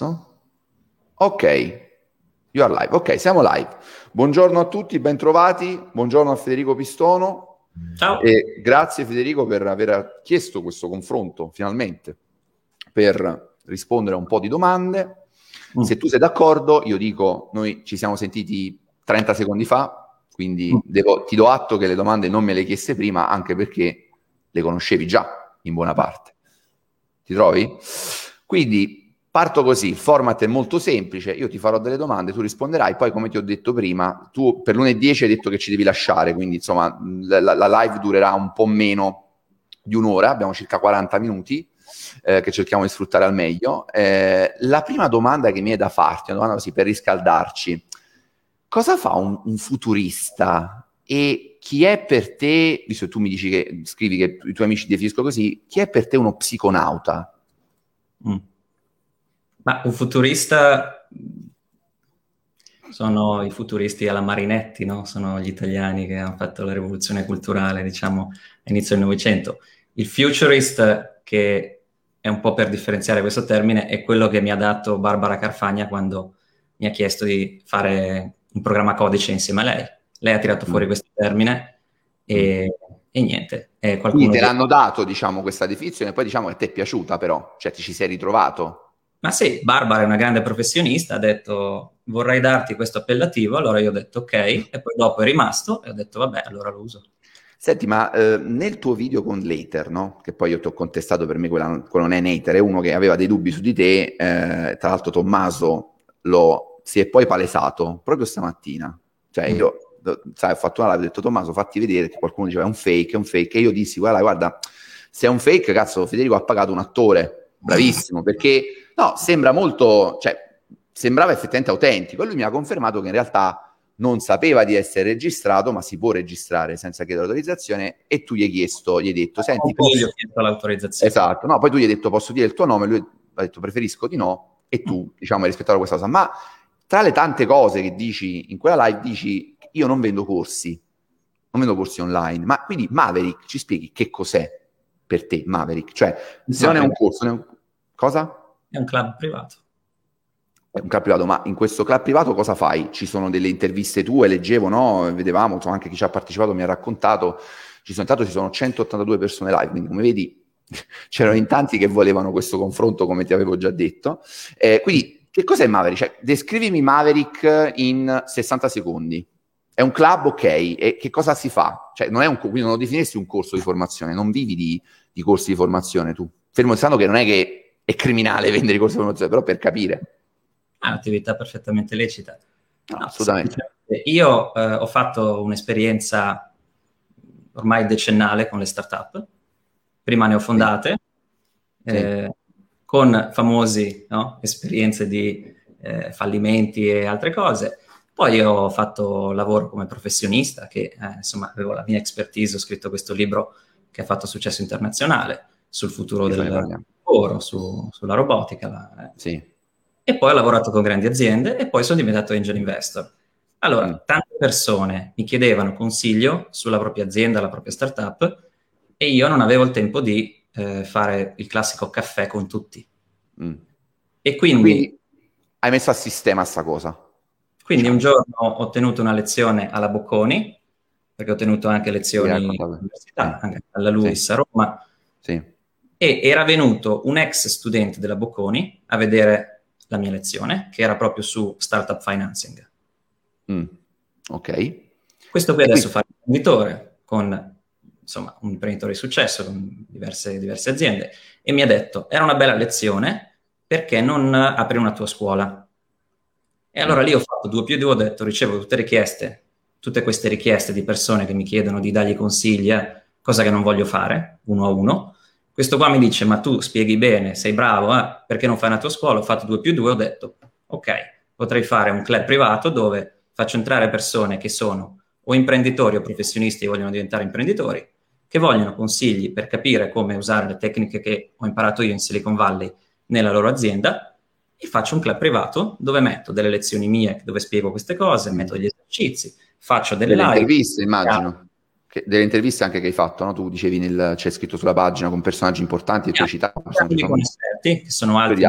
adesso. Ok, you are live. Ok, siamo live. Buongiorno a tutti, bentrovati. Buongiorno a Federico Pistono. Ciao. E grazie Federico per aver chiesto questo confronto, finalmente, per rispondere a un po' di domande. Mm. Se tu sei d'accordo, io dico, noi ci siamo sentiti 30 secondi fa, quindi mm. devo, ti do atto che le domande non me le chieste prima, anche perché le conoscevi già in buona parte. Ti trovi? Quindi parto così, il format è molto semplice, io ti farò delle domande, tu risponderai, poi come ti ho detto prima, tu per lunedì 10 hai detto che ci devi lasciare, quindi insomma la, la live durerà un po' meno di un'ora, abbiamo circa 40 minuti. Eh, che cerchiamo di sfruttare al meglio. Eh, la prima domanda che mi è da farti, una domanda così per riscaldarci, cosa fa un, un futurista e chi è per te, visto che tu mi dici che scrivi che i tuoi amici definiscono così, chi è per te uno psiconauta? Mm. Ma un futurista sono i futuristi alla Marinetti, no? sono gli italiani che hanno fatto la rivoluzione culturale, diciamo, all'inizio del Novecento. Il futurist, che è un po' per differenziare questo termine, è quello che mi ha dato Barbara Carfagna quando mi ha chiesto di fare un programma codice insieme a lei. Lei ha tirato fuori mm. questo termine e e niente. Quindi te l'hanno dato, diciamo, questa definizione, poi diciamo che ti è piaciuta però, cioè ti ci sei ritrovato. Ma sì, Barbara è una grande professionista, ha detto vorrei darti questo appellativo, allora io ho detto ok, e poi dopo è rimasto e ho detto vabbè, allora lo uso. Senti, ma eh, nel tuo video con l'Aether, no? che poi io ti ho contestato per me, quella, quello non è un Hater, è uno che aveva dei dubbi su di te, eh, tra l'altro Tommaso lo, si è poi palesato proprio stamattina. Cioè io sai, ho fatto una live, ho detto Tommaso fatti vedere che qualcuno diceva è un fake, è un fake, e io dissi guarda, guarda, se è un fake, cazzo, Federico ha pagato un attore, bravissimo, perché no, sembra molto, cioè, sembrava effettivamente autentico, e lui mi ha confermato che in realtà non sapeva di essere registrato, ma si può registrare senza chiedere l'autorizzazione, e tu gli hai chiesto, gli hai detto, senti, posso... gli ho chiesto l'autorizzazione. Esatto, no, poi tu gli hai detto posso dire il tuo nome, lui ha detto preferisco di no, e tu, diciamo, hai rispettato questa cosa, ma tra le tante cose che dici in quella live, dici io non vendo corsi, non vendo corsi online, ma quindi Maverick, ci spieghi che cos'è per te Maverick? Cioè, se non è un corso, è un... cosa? È un club privato. È un club privato, ma in questo club privato cosa fai? Ci sono delle interviste tue, leggevo, no? Vedevamo, insomma, anche chi ci ha partecipato mi ha raccontato, ci sono, intanto ci sono 182 persone live, quindi come vedi c'erano in tanti che volevano questo confronto, come ti avevo già detto. Eh, quindi, che cos'è Maverick? Cioè, descrivimi Maverick in 60 secondi. È un club, ok, e che cosa si fa? Cioè, non è un, quindi non lo definisci un corso di formazione, non vivi di, di corsi di formazione tu. Fermo restando che non è che è criminale vendere i corsi di formazione, però per capire. È un'attività perfettamente lecita. No, no, assolutamente. Io eh, ho fatto un'esperienza ormai decennale con le start-up. Prima ne ho fondate, sì. eh, sì. con famosi no? esperienze di eh, fallimenti e altre cose. Poi ho fatto lavoro come professionista, che eh, insomma avevo la mia expertise, ho scritto questo libro che ha fatto successo internazionale sul futuro del lavoro, su, sulla robotica. La, eh. sì. E poi ho lavorato con grandi aziende e poi sono diventato angel investor. Allora, mm. tante persone mi chiedevano consiglio sulla propria azienda, la propria startup, e io non avevo il tempo di eh, fare il classico caffè con tutti. Mm. E quindi, quindi hai messo a sistema sta cosa? Quindi un giorno ho tenuto una lezione alla Bocconi, perché ho tenuto anche lezioni all'università, anche alla LUIS sì. a Roma, sì. e era venuto un ex studente della Bocconi a vedere la mia lezione, che era proprio su startup financing. Mm. Ok. Questo qui adesso fa l'imprenditore con insomma, un imprenditore di successo con diverse, diverse aziende e mi ha detto era una bella lezione perché non apri una tua scuola e allora lì ho fatto due più due, ho detto, ricevo tutte richieste, tutte queste richieste di persone che mi chiedono di dargli consigli, eh, cosa che non voglio fare, uno a uno. Questo qua mi dice, ma tu spieghi bene, sei bravo, eh, perché non fai una tua scuola? Ho fatto due più due, ho detto, ok, potrei fare un club privato dove faccio entrare persone che sono o imprenditori o professionisti che vogliono diventare imprenditori, che vogliono consigli per capire come usare le tecniche che ho imparato io in Silicon Valley nella loro azienda e faccio un club privato dove metto delle lezioni mie dove spiego queste cose, metto degli esercizi, faccio delle, delle live. interviste, immagino. Che, delle interviste anche che hai fatto, no? Tu dicevi nel, c'è scritto sulla pagina con personaggi importanti e tu hai citato personaggi con esperti che sono altri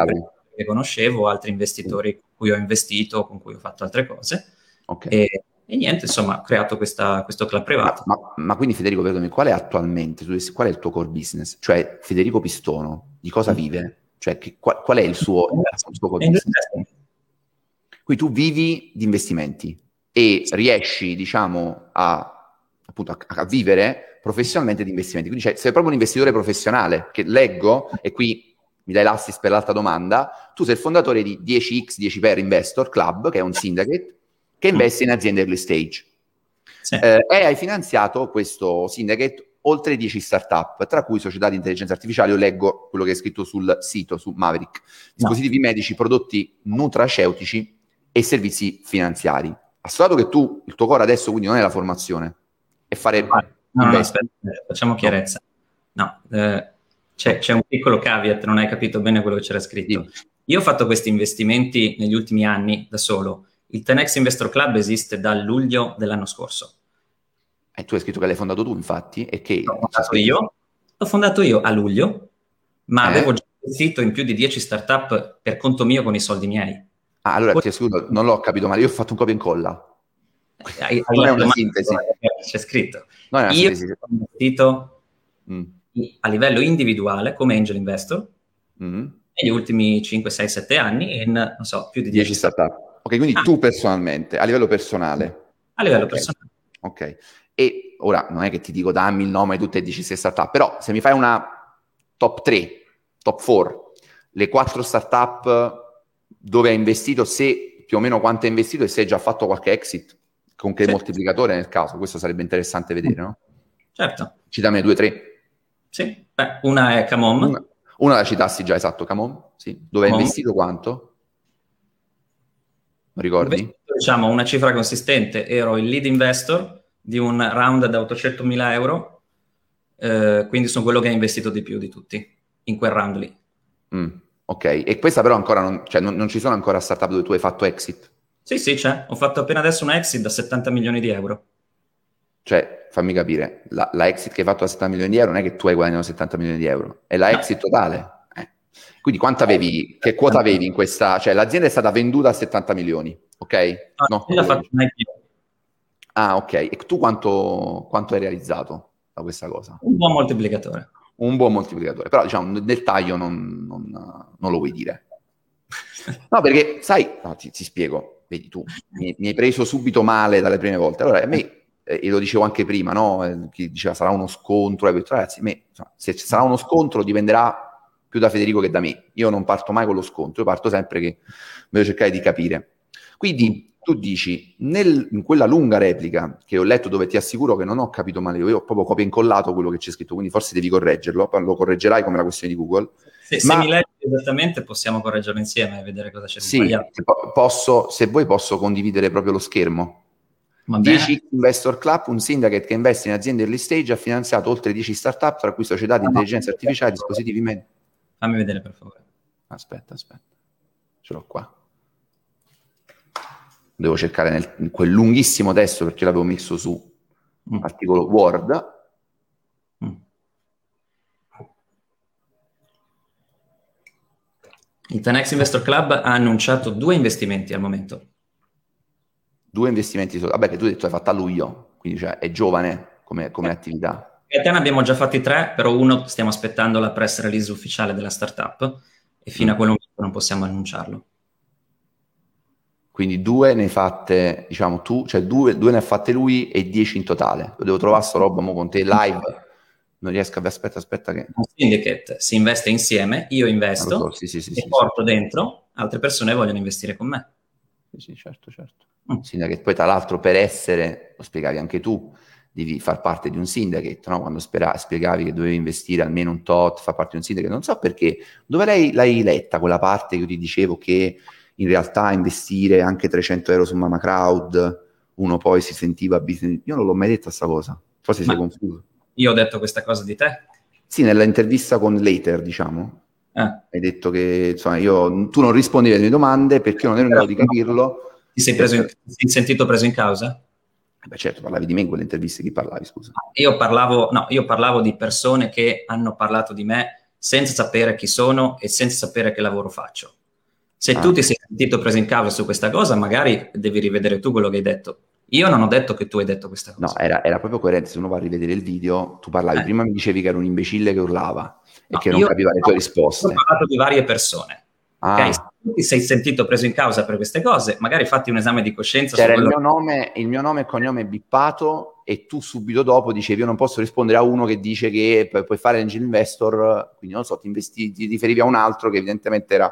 che conoscevo, altri investitori con cui ho investito, con cui ho fatto altre cose. Okay. E, e, niente, insomma, ho creato questa, questo club privato. Ma, ma, ma quindi Federico, perdonami, qual è attualmente, qual è il tuo core business? Cioè, Federico Pistono, di cosa vive? Cioè, che, qual, qual, è il suo, il suo core business? Qui tu vivi di investimenti e riesci, diciamo, a, appunto, a, a vivere professionalmente di investimenti. Quindi cioè, sei proprio un investitore professionale, che leggo, e qui mi dai l'assist per l'altra domanda, tu sei il fondatore di 10x 10per Investor Club, che è un syndicate, che investe in aziende early stage. Sì. Eh, e hai finanziato questo syndicate oltre 10 startup, tra cui società di intelligenza artificiale. Io leggo quello che è scritto sul sito, su Maverick, dispositivi no. medici, prodotti nutraceutici e servizi finanziari. Assodato che tu, il tuo core adesso quindi non è la formazione, è fare... No, no, aspetta, facciamo chiarezza. No, eh, c'è, c'è, un piccolo caveat, non hai capito bene quello che c'era scritto. Sì. Io ho fatto questi investimenti negli ultimi anni da solo. Il Tenex Investor Club esiste dal luglio dell'anno scorso. E tu hai scritto che l'hai fondato tu, infatti, e che... L'ho fondato io, l'ho fondato io a luglio, ma eh? avevo già investito in più di 10 startup per conto mio con i soldi miei. Ah, allora Poi... ti scuso, non l'ho capito male, io ho fatto un copia e incolla. Hai, non è una sintesi. C'è scritto. Non è una io sintesi. ho investito mm. a livello individuale come angel investor mm. negli ultimi 5, 6, 7 anni in, non so, più di 10, 10 startup. Ok, quindi ah. tu personalmente, a livello personale. A livello okay. personale. Ok. E ora non è che ti dico dammi il nome di tutte e 10 startup, però se mi fai una top 3, top 4, le 4 startup dove hai investito, se più o meno quanto hai investito e se hai già fatto qualche exit, con che sì. moltiplicatore nel caso, questo sarebbe interessante vedere, no? Certo. Citamene due tre. Sì, Beh, una è Camom. Una, una, la citassi già, esatto, Camom, sì. Dove Camom. hai investito quanto? Non ricordi? Diciamo una cifra consistente, ero il lead investor di un round da 800.000 euro, eh, quindi sono quello che ha investito di più di tutti in quel round lì. Mm. Ok, e questa però ancora non, cioè non, non, ci sono ancora startup dove tu hai fatto exit? Sì, sì, c'è. Ho fatto appena adesso un exit da 70 milioni di euro. Cioè, fammi capire, la, la exit che hai fatto da 70 milioni di euro non è che tu hai guadagnato 70 milioni di euro, è la no. exit totale. Eh. Quindi quanto avevi, che quota avevi in questa, cioè l'azienda è stata venduta a 70 milioni, ok? No, no fatto un IPO. Ah, ok. E tu quanto, quanto hai realizzato da questa cosa? Un buon moltiplicatore un buon moltiplicatore, però diciamo nel dettaglio non, non, non lo vuoi dire. No, perché sai, no, ti, ti, spiego, vedi tu, mi, mi, hai preso subito male dalle prime volte. Allora, a me, eh, e lo dicevo anche prima, no? Eh, chi diceva sarà uno scontro, eh, ragazzi, me, se sarà uno scontro dipenderà più da Federico che da me. Io non parto mai con lo scontro, io parto sempre che devo cercare di capire. Quindi tu dici, nel, in quella lunga replica che ho letto dove ti assicuro che non ho capito male, io ho proprio copia incollato quello che c'è scritto, quindi forse devi correggerlo, lo correggerai come la questione di Google. Se, Ma, se mi leggi esattamente possiamo correggerlo insieme e vedere cosa c'è sì, sbagliato. Posso, se vuoi posso condividere proprio lo schermo. 10 Investor Club, un syndicate che investe in aziende early stage, ha finanziato oltre 10 startup, tra cui società di intelligenza artificiale, dispositivi medici. Fammi vedere per favore. Aspetta, aspetta. Ce l'ho qua devo cercare nel, in quel lunghissimo testo perché l'avevo messo su mm. articolo Word. Mm. Il Tenex Investor Club ha annunciato due investimenti al momento. Due investimenti solo. Vabbè, che tu hai detto hai fatto a luglio, quindi cioè, è giovane come, come eh. attività. In realtà ne abbiamo già fatti tre, però uno stiamo aspettando la press release ufficiale della startup e fino mm. a quel momento non possiamo annunciarlo. Quindi due ne hai fatte, diciamo tu, cioè due, due ne ha fatte lui e dieci in totale. Lo devo trovare sto roba mo con te live. Non riesco a... Aspetta, aspetta che... Un syndicate si investe insieme, io investo, so, sì, sì, sì, e porto dentro, altre persone vogliono investire con me. Sì, sì, certo, certo. Mm. Syndicate poi tra l'altro per essere, lo spiegavi anche tu, devi far parte di un syndicate, no? quando spera- spiegavi che dovevi investire almeno un tot, fa parte di un syndicate, non so perché, dove l'hai, l'hai letta quella parte che io ti dicevo che in realtà investire anche 300 euro su Mama Crowd, uno poi si sentiva business. Io non l'ho mai detta questa cosa, forse Ma sei confuso. Io ho detto questa cosa di te? Sì, nell'intervista con Later, diciamo. Ah. Hai detto che insomma, io, tu non rispondevi alle mie domande perché io non ero in grado di capirlo. Ti sei, preso in, ti sei sentito preso in causa? Eh beh, certo, parlavi di me in quelle interviste, chi parlavi, scusa? Io parlavo, no, io parlavo di persone che hanno parlato di me senza sapere chi sono e senza sapere che lavoro faccio. Se ah. tu ti sei sentito preso in causa su questa cosa, magari devi rivedere tu quello che hai detto. Io non ho detto che tu hai detto questa cosa. No, era, era proprio coerente. Se uno va a rivedere il video, tu parlavi, eh. prima mi dicevi che era un imbecille che urlava no, e che non capiva le tue risposte. Ho parlato di varie persone. Ah. Okay? Se tu ti sei sentito preso in causa per queste cose, magari fatti un esame di coscienza. C'era il mio, nome, il mio nome e cognome bippato e tu subito dopo dicevi io non posso rispondere a uno che dice che puoi fare angel investor, quindi non so, ti, investi, ti riferivi a un altro che evidentemente era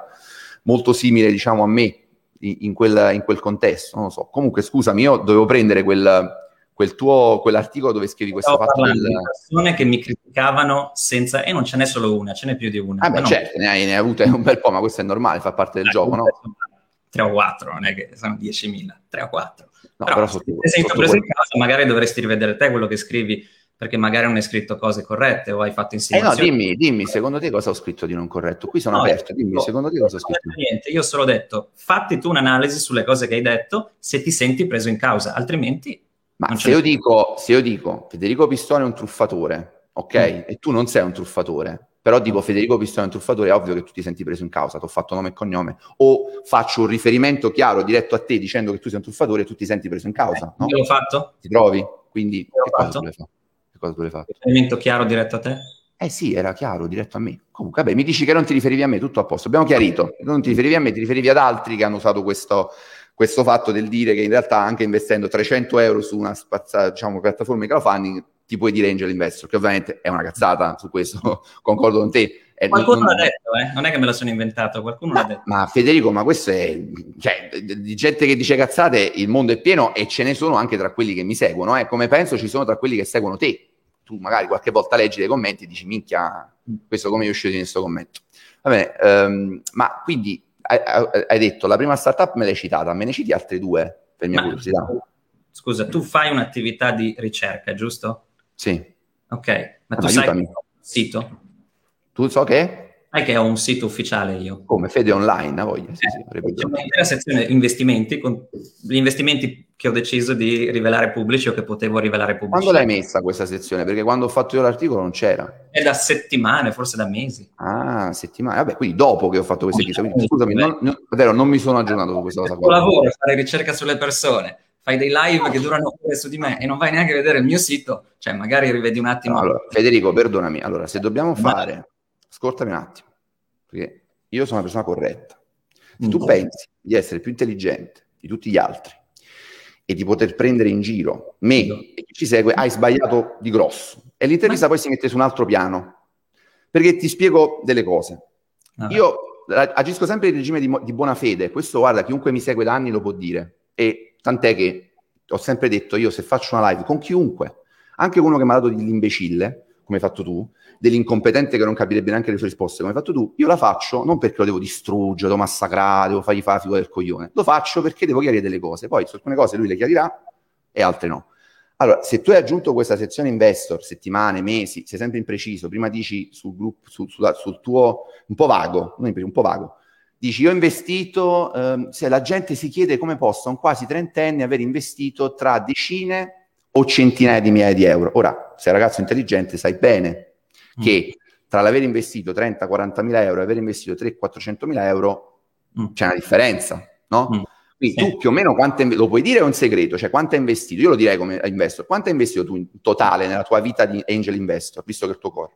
molto simile diciamo a me in quel, in quel contesto, non lo so. Comunque, scusami, io dovevo prendere quel, quel tuo, quell'articolo dove scrivi questo fatto del... di persone che mi criticavano senza... e non ce n'è solo una, ce n'è più di una. Ah beh, no. certo, ne hai, ne hai avute un bel po', ma questo è normale, fa parte del eh, gioco, no? 3 o 4, non è che sono 10.000, 3 o 4. No, però, però sotto, se sei preso in casa, magari dovresti rivedere te quello che scrivi perché magari non hai scritto cose corrette o hai fatto insinuazioni. Eh no, dimmi, dimmi, secondo te cosa ho scritto di non corretto? Qui sono no, aperto, dimmi, no, secondo te cosa ho scritto? Niente, io ho solo detto, fatti tu un'analisi sulle cose che hai detto se ti senti preso in causa, altrimenti... Ma se io, dico, se io dico, Federico Pistone è un truffatore, ok? Mm. E tu non sei un truffatore, però dico Federico Pistone è un truffatore, è ovvio che tu ti senti preso in causa, ti ho fatto nome e cognome, o faccio un riferimento chiaro, diretto a te, dicendo che tu sei un truffatore e tu ti senti preso in causa, eh, no? L'ho fatto? Ti trovi? Quindi, che cosa fatto? Cosa tu hai fatto? Riferimento chiaro diretto a te? Eh sì, era chiaro, diretto a me. Comunque, vabbè, mi dici che non ti riferivi a me, tutto a posto. Abbiamo chiarito, non ti riferivi a me, ti riferivi ad altri che hanno usato questo, questo fatto del dire che in realtà anche investendo 300 euro su una spazza, diciamo, piattaforma di crowdfunding ti puoi dire angel investor, che ovviamente è una cazzata, su questo concordo con te. È, qualcuno non, l'ha detto, eh? non è che me lo sono inventato, qualcuno ma, l'ha detto. Ma Federico, ma questo è, cioè, di gente che dice cazzate, il mondo è pieno e ce ne sono anche tra quelli che mi seguono, eh? come penso ci sono tra quelli che seguono te tu magari qualche volta leggi dei commenti e dici minchia, questo come è uscito in questo commento. Va bene, um, ma quindi hai, hai, detto la prima startup me l'hai citata, me ne citi altre due per mia ma, curiosità? Scusa, tu fai un'attività di ricerca, giusto? Sì. Ok, ma tu ah, sai aiutami. un sito? Tu so che? Sai che ho un sito ufficiale io. Come Fede Online, a voglia. Sì, eh, sì, un'intera sezione investimenti, con gli investimenti che ho deciso di rivelare pubblici o che potevo rivelare pubblici. Quando l'hai messa questa sezione? Perché quando ho fatto io l'articolo non c'era. È da settimane, forse da mesi. Ah, settimane. Vabbè, quindi dopo che ho fatto queste episodio. scusami, non, non, davvero, non mi sono aggiornato su questa cosa. Tuo lavoro fare ricerca sulle persone fai dei live che durano ore su di me e non vai neanche a vedere il mio sito, cioè magari rivedi un attimo. allora, Federico, perdonami, allora se dobbiamo fare ascoltami un attimo, perché io sono una persona corretta. Se tu mm. pensi di essere più intelligente di tutti gli altri e di poter prendere in giro me e chi ci segue, hai sbagliato di grosso. E l'intervista Ma... poi si mette su un altro piano. Perché ti spiego delle cose. Vabbè. Io agisco sempre in regime di, di, buona fede, questo guarda, chiunque mi segue da anni lo può dire. E tant'è che ho sempre detto, io se faccio una live con chiunque, anche uno che mi ha dato dell'imbecille, come hai fatto tu, dell'incompetente che non capirebbe neanche le sue risposte, come hai fatto tu, io la faccio non perché lo devo distruggere, devo massacrare, devo fargli fare la figura del coglione, lo faccio perché devo chiarire delle cose, poi su alcune cose lui le chiarirà e altre no. Allora, se tu hai aggiunto questa sezione investor, settimane, mesi, sei sempre impreciso, prima dici sul, gruppo, sul, sul, sul tuo, un po' vago, un po' vago, dici io ho investito, ehm, se la gente si chiede come possa un quasi trentenne aver investito tra decine o centinaia di migliaia di euro. Ora, sei ragazzo intelligente, sai bene mm. che tra l'aver investito 30-40 mila euro e aver investito 300-400 mila euro mm. c'è una differenza, no? Mm. Quindi sì. tu più o meno quanto lo puoi dire è un segreto, cioè quanto hai investito? Io lo direi come investor, quanto hai investito tu in totale nella tua vita di angel investor, visto che è il tuo core?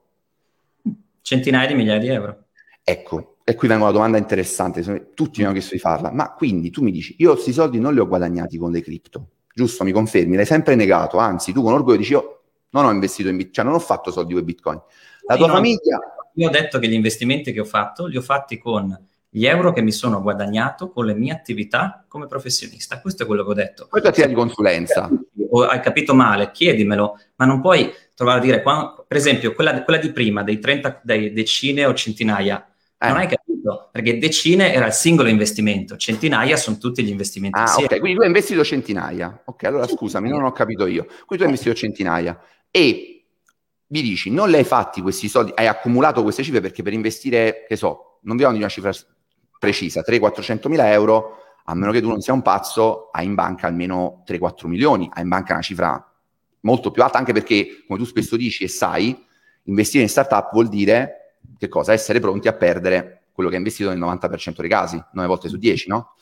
Centinaia di migliaia di euro. Ecco, e qui vengo una domanda interessante, tutti mi hanno chiesto di farla, ma quindi tu mi dici, io questi soldi non li ho guadagnati con le cripto, giusto? Mi confermi? L'hai sempre negato, anzi, tu con orgoglio dici io non ho investito in Bitcoin, cioè non ho fatto soldi con Bitcoin. La tua no, famiglia... Io ho detto che gli investimenti che ho fatto li ho fatti con gli euro che mi sono guadagnato con le mie attività come professionista. Questo è quello che ho detto. Questa attività di consulenza. O hai capito male, chiedimelo, ma non puoi trovare a dire, quando, per esempio, quella, quella, di prima, dei 30, dei decine o centinaia, eh. non hai capito perché decine era il singolo investimento, centinaia sono tutti gli investimenti. Ah, insieme. ok, quindi tu hai investito centinaia. Ok, allora scusami, non ho capito io. Quindi tu hai investito centinaia e mi dici, non le hai fatti questi soldi, hai accumulato queste cifre perché per investire, che so, non abbiamo di una cifra precisa, 300-400 mila euro, a meno che tu non sia un pazzo, hai in banca almeno 3-4 milioni, hai in banca una cifra molto più alta, anche perché, come tu spesso dici e sai, investire in startup vuol dire che cosa? Essere pronti a perdere quello che hai investito nel 90% dei casi, 9 volte su 10, no?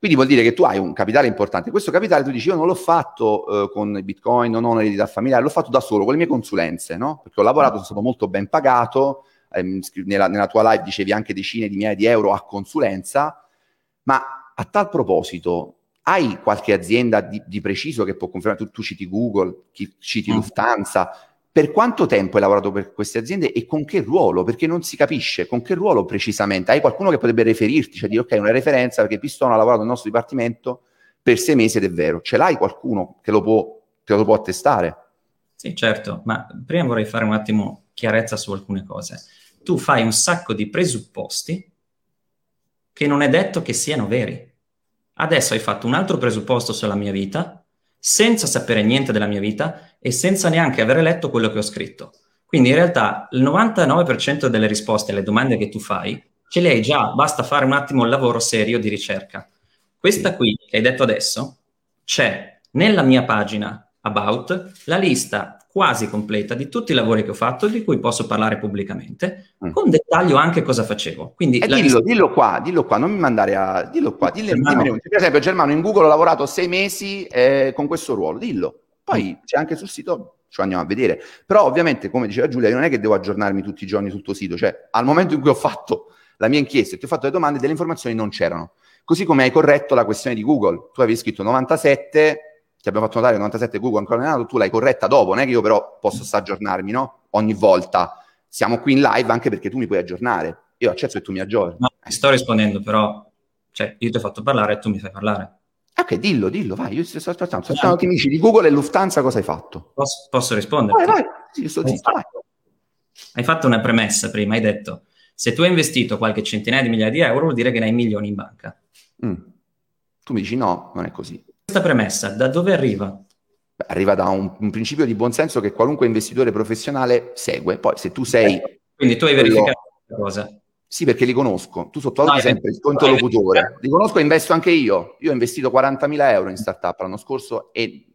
Quindi vuol dire che tu hai un capitale importante. Questo capitale tu dici, io non l'ho fatto eh, con Bitcoin, non ho un'eredità familiare, l'ho fatto da solo, con le mie consulenze, no? Perché ho lavorato, sono stato molto ben pagato, ehm, nella, nella, tua live dicevi anche decine di migliaia di euro a consulenza, ma a tal proposito, hai qualche azienda di, di preciso che può confermare? Tu, tu citi Google, chi, citi mm. Lufthansa, per quanto tempo hai lavorato per queste aziende e con che ruolo? Perché non si capisce con che ruolo precisamente. Hai qualcuno che potrebbe referirti, cioè dire ok, una referenza perché Pistone ha lavorato nel nostro dipartimento per sei mesi ed è vero. Ce l'hai qualcuno che lo può, che lo può attestare? Sì, certo, ma prima vorrei fare un attimo chiarezza su alcune cose. Tu fai un sacco di presupposti che non è detto che siano veri. Adesso hai fatto un altro presupposto sulla mia vita, senza sapere niente della mia vita, e senza neanche aver letto quello che ho scritto. Quindi in realtà il 99% delle risposte alle domande che tu fai ce le hai già, basta fare un attimo il lavoro serio di ricerca. Questa qui che hai detto adesso c'è nella mia pagina About la lista quasi completa di tutti i lavori che ho fatto di cui posso parlare pubblicamente, mm. con dettaglio anche cosa facevo. Quindi eh, dillo, lista... dillo, qua, dillo qua, non mi mandare a... Dillo qua, dillo, Germano. per esempio Germano in Google ho lavorato sei mesi eh, con questo ruolo, dillo. Poi mm. c'è anche sul sito, ci andiamo a vedere. Però ovviamente, come diceva Giulia, io non è che devo aggiornarmi tutti i giorni sul tuo sito, cioè al momento in cui ho fatto la mia inchiesta e ti ho fatto le domande, delle informazioni non c'erano. Così come hai corretto la questione di Google. Tu avevi scritto 97, ti abbiamo fatto notare 97 Google ancora non è nato, tu l'hai corretta dopo, non è che io però posso aggiornarmi, no? Ogni volta. Siamo qui in live anche perché tu mi puoi aggiornare. Io accetto che tu mi aggiorni. No, ti sto rispondendo, però, cioè, io ti ho fatto parlare e tu mi fai parlare. Ok, dillo, dillo, vai, io sto aspettando, sto aspettando che mi dici di Google e Lufthansa cosa hai fatto. Posso, posso rispondere? Vai, vai, sì, sto zitto, vai. Hai fatto una premessa prima, hai detto, se tu hai investito qualche centinaia di migliaia di euro vuol dire che ne hai milioni in banca. Mm. Tu mi dici no, non è così. Questa premessa da dove arriva? Arriva da un, un, principio di buonsenso che qualunque investitore professionale segue. Poi se tu sei... Eh, quindi tu hai verificato quello... questa cosa? Sì, perché li conosco. Tu sottovaluti no, sempre il tuo interlocutore. Li conosco e investo anche io. Io ho investito 40.000 euro in startup l'anno scorso e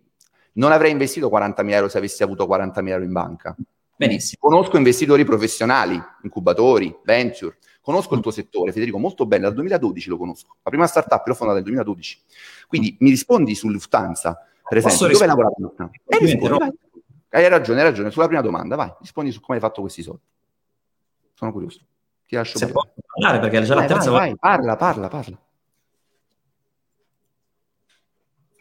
non avrei investito 40.000 euro se avessi avuto 40.000 euro in banca. Benissimo. Conosco investitori professionali, incubatori, venture. Conosco il tuo settore, Federico, molto bene. Dal 2012 lo conosco. La prima startup l'ho fondata nel 2012. Quindi mi rispondi su Lufthansa, per esempio. Dove hai lavorato? Lufthansa? Eh, rispondi, vai. Hai ragione, hai ragione. Sulla prima domanda, vai. Rispondi su come hai fatto questi soldi. Sono curioso. Ti lascio Se può parlare perché è già vai, la terza vai, volta. Vai, parla, parla, parla.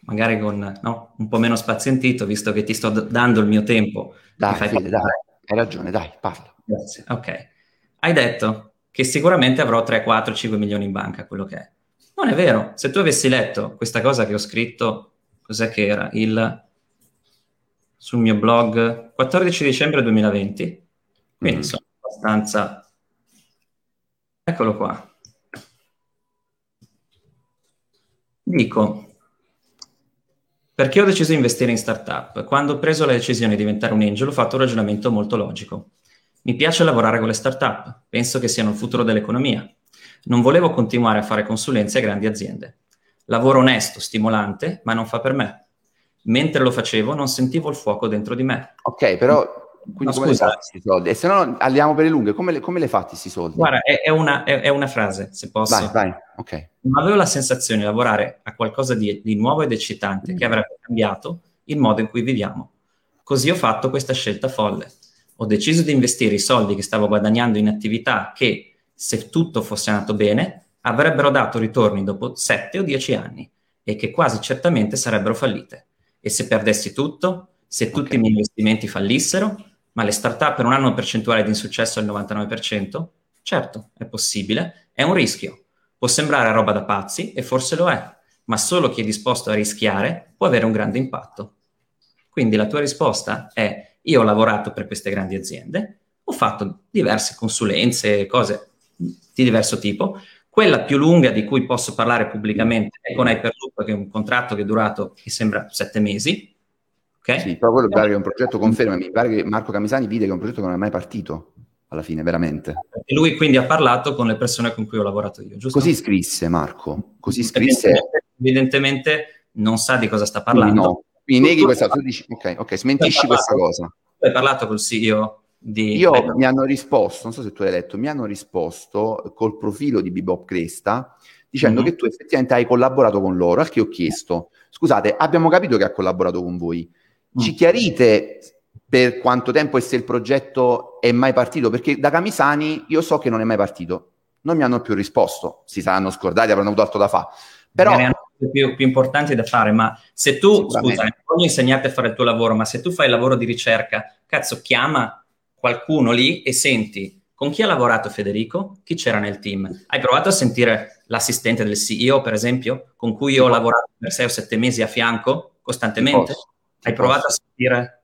Magari con no, un po' meno spazientito, visto che ti sto dando il mio tempo. Dai, fede, dai, hai ragione, dai, parla. Grazie. Ok. Hai detto che sicuramente avrò 3, 4, 5 milioni in banca, quello che è. Non è vero. Se tu avessi letto questa cosa che ho scritto, cos'è che era? Il sul mio blog 14 dicembre 2020, quindi mm. sono abbastanza Eccolo qua. Dico, perché ho deciso di investire in startup? Quando ho preso la decisione di diventare un angel ho fatto un ragionamento molto logico. Mi piace lavorare con le startup, penso che siano il futuro dell'economia. Non volevo continuare a fare consulenze a grandi aziende. Lavoro onesto, stimolante, ma non fa per me. Mentre lo facevo non sentivo il fuoco dentro di me. Ok, però quindi no, scusa. soldi? E se no andiamo per le lunghe, come le, come le fatti questi soldi? Guarda, è, è, una, è, è, una, frase, se posso. Vai, vai, ok. Ma avevo la sensazione di lavorare a qualcosa di, di nuovo ed eccitante mm. che avrebbe cambiato il modo in cui viviamo. Così ho fatto questa scelta folle. Ho deciso di investire i soldi che stavo guadagnando in attività che, se tutto fosse andato bene, avrebbero dato ritorni dopo 7 o 10 anni e che quasi certamente sarebbero fallite. E se perdessi tutto, se tutti okay. i miei investimenti fallissero, ma le startup non hanno percentuale di insuccesso del 99%? Certo, è possibile, è un rischio. Può sembrare roba da pazzi e forse lo è, ma solo chi è disposto a rischiare può avere un grande impatto. Quindi la tua risposta è io ho lavorato per queste grandi aziende, ho fatto diverse consulenze, cose di diverso tipo. Quella più lunga di cui posso parlare pubblicamente è con Hyperloop, che è un contratto che è durato, mi sembra, sette mesi, Okay? Sì, però quello pare che è un progetto, confermami, mi pare che Marco Camisani vide che è un progetto che non è mai partito alla fine, veramente. E lui quindi ha parlato con le persone con cui ho lavorato io, giusto? Così scrisse Marco, così scrisse. Evidentemente, non sa di cosa sta parlando. Quindi no, quindi neghi questa, tu dici, ok, ok, smentisci questa cosa. Hai parlato col CEO di... Io Beh, mi hanno risposto, non so se tu hai letto, mi hanno risposto col profilo di Bebop Cresta dicendo mm-hmm. che tu effettivamente hai collaborato con loro, al che ho chiesto, scusate, abbiamo capito che ha collaborato con voi, ci mm. chiarite per quanto tempo e se il progetto è mai partito? Perché da Camisani io so che non è mai partito, non mi hanno più risposto, si saranno scordati, avranno avuto altro da fare. Però... Ne più, più importanti da fare, ma se tu, scusa, non voglio insegnarti a fare il tuo lavoro, ma se tu fai il lavoro di ricerca, cazzo, chiama qualcuno lì e senti con chi ha lavorato Federico, chi c'era nel team. Hai provato a sentire l'assistente del CEO, per esempio, con cui io ho lavorato per sei o sette mesi a fianco, costantemente? Ti posso, Hai provato a sentire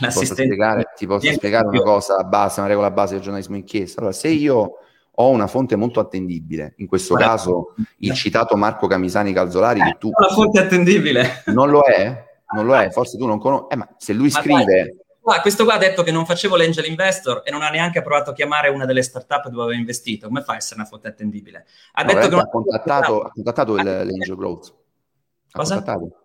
l'assistente? Ti posso spiegare, ti posso spiegare una cosa base, una regola base del giornalismo in chiesa. Allora, se io ho una fonte molto attendibile, in questo Guarda. caso il citato Marco Camisani Calzolari, che tu... Una fonte attendibile. Non lo è? Non lo è? Forse tu non conosci... Eh, ma se lui ma scrive... Dai qua, questo qua ha detto che non facevo l'angel investor e non ha neanche provato a chiamare una delle startup dove aveva investito. Come fa a essere una fonte attendibile? Ha no, detto che non... ha contattato, ha contattato il, l'angel growth. Ha Cosa? Contattato.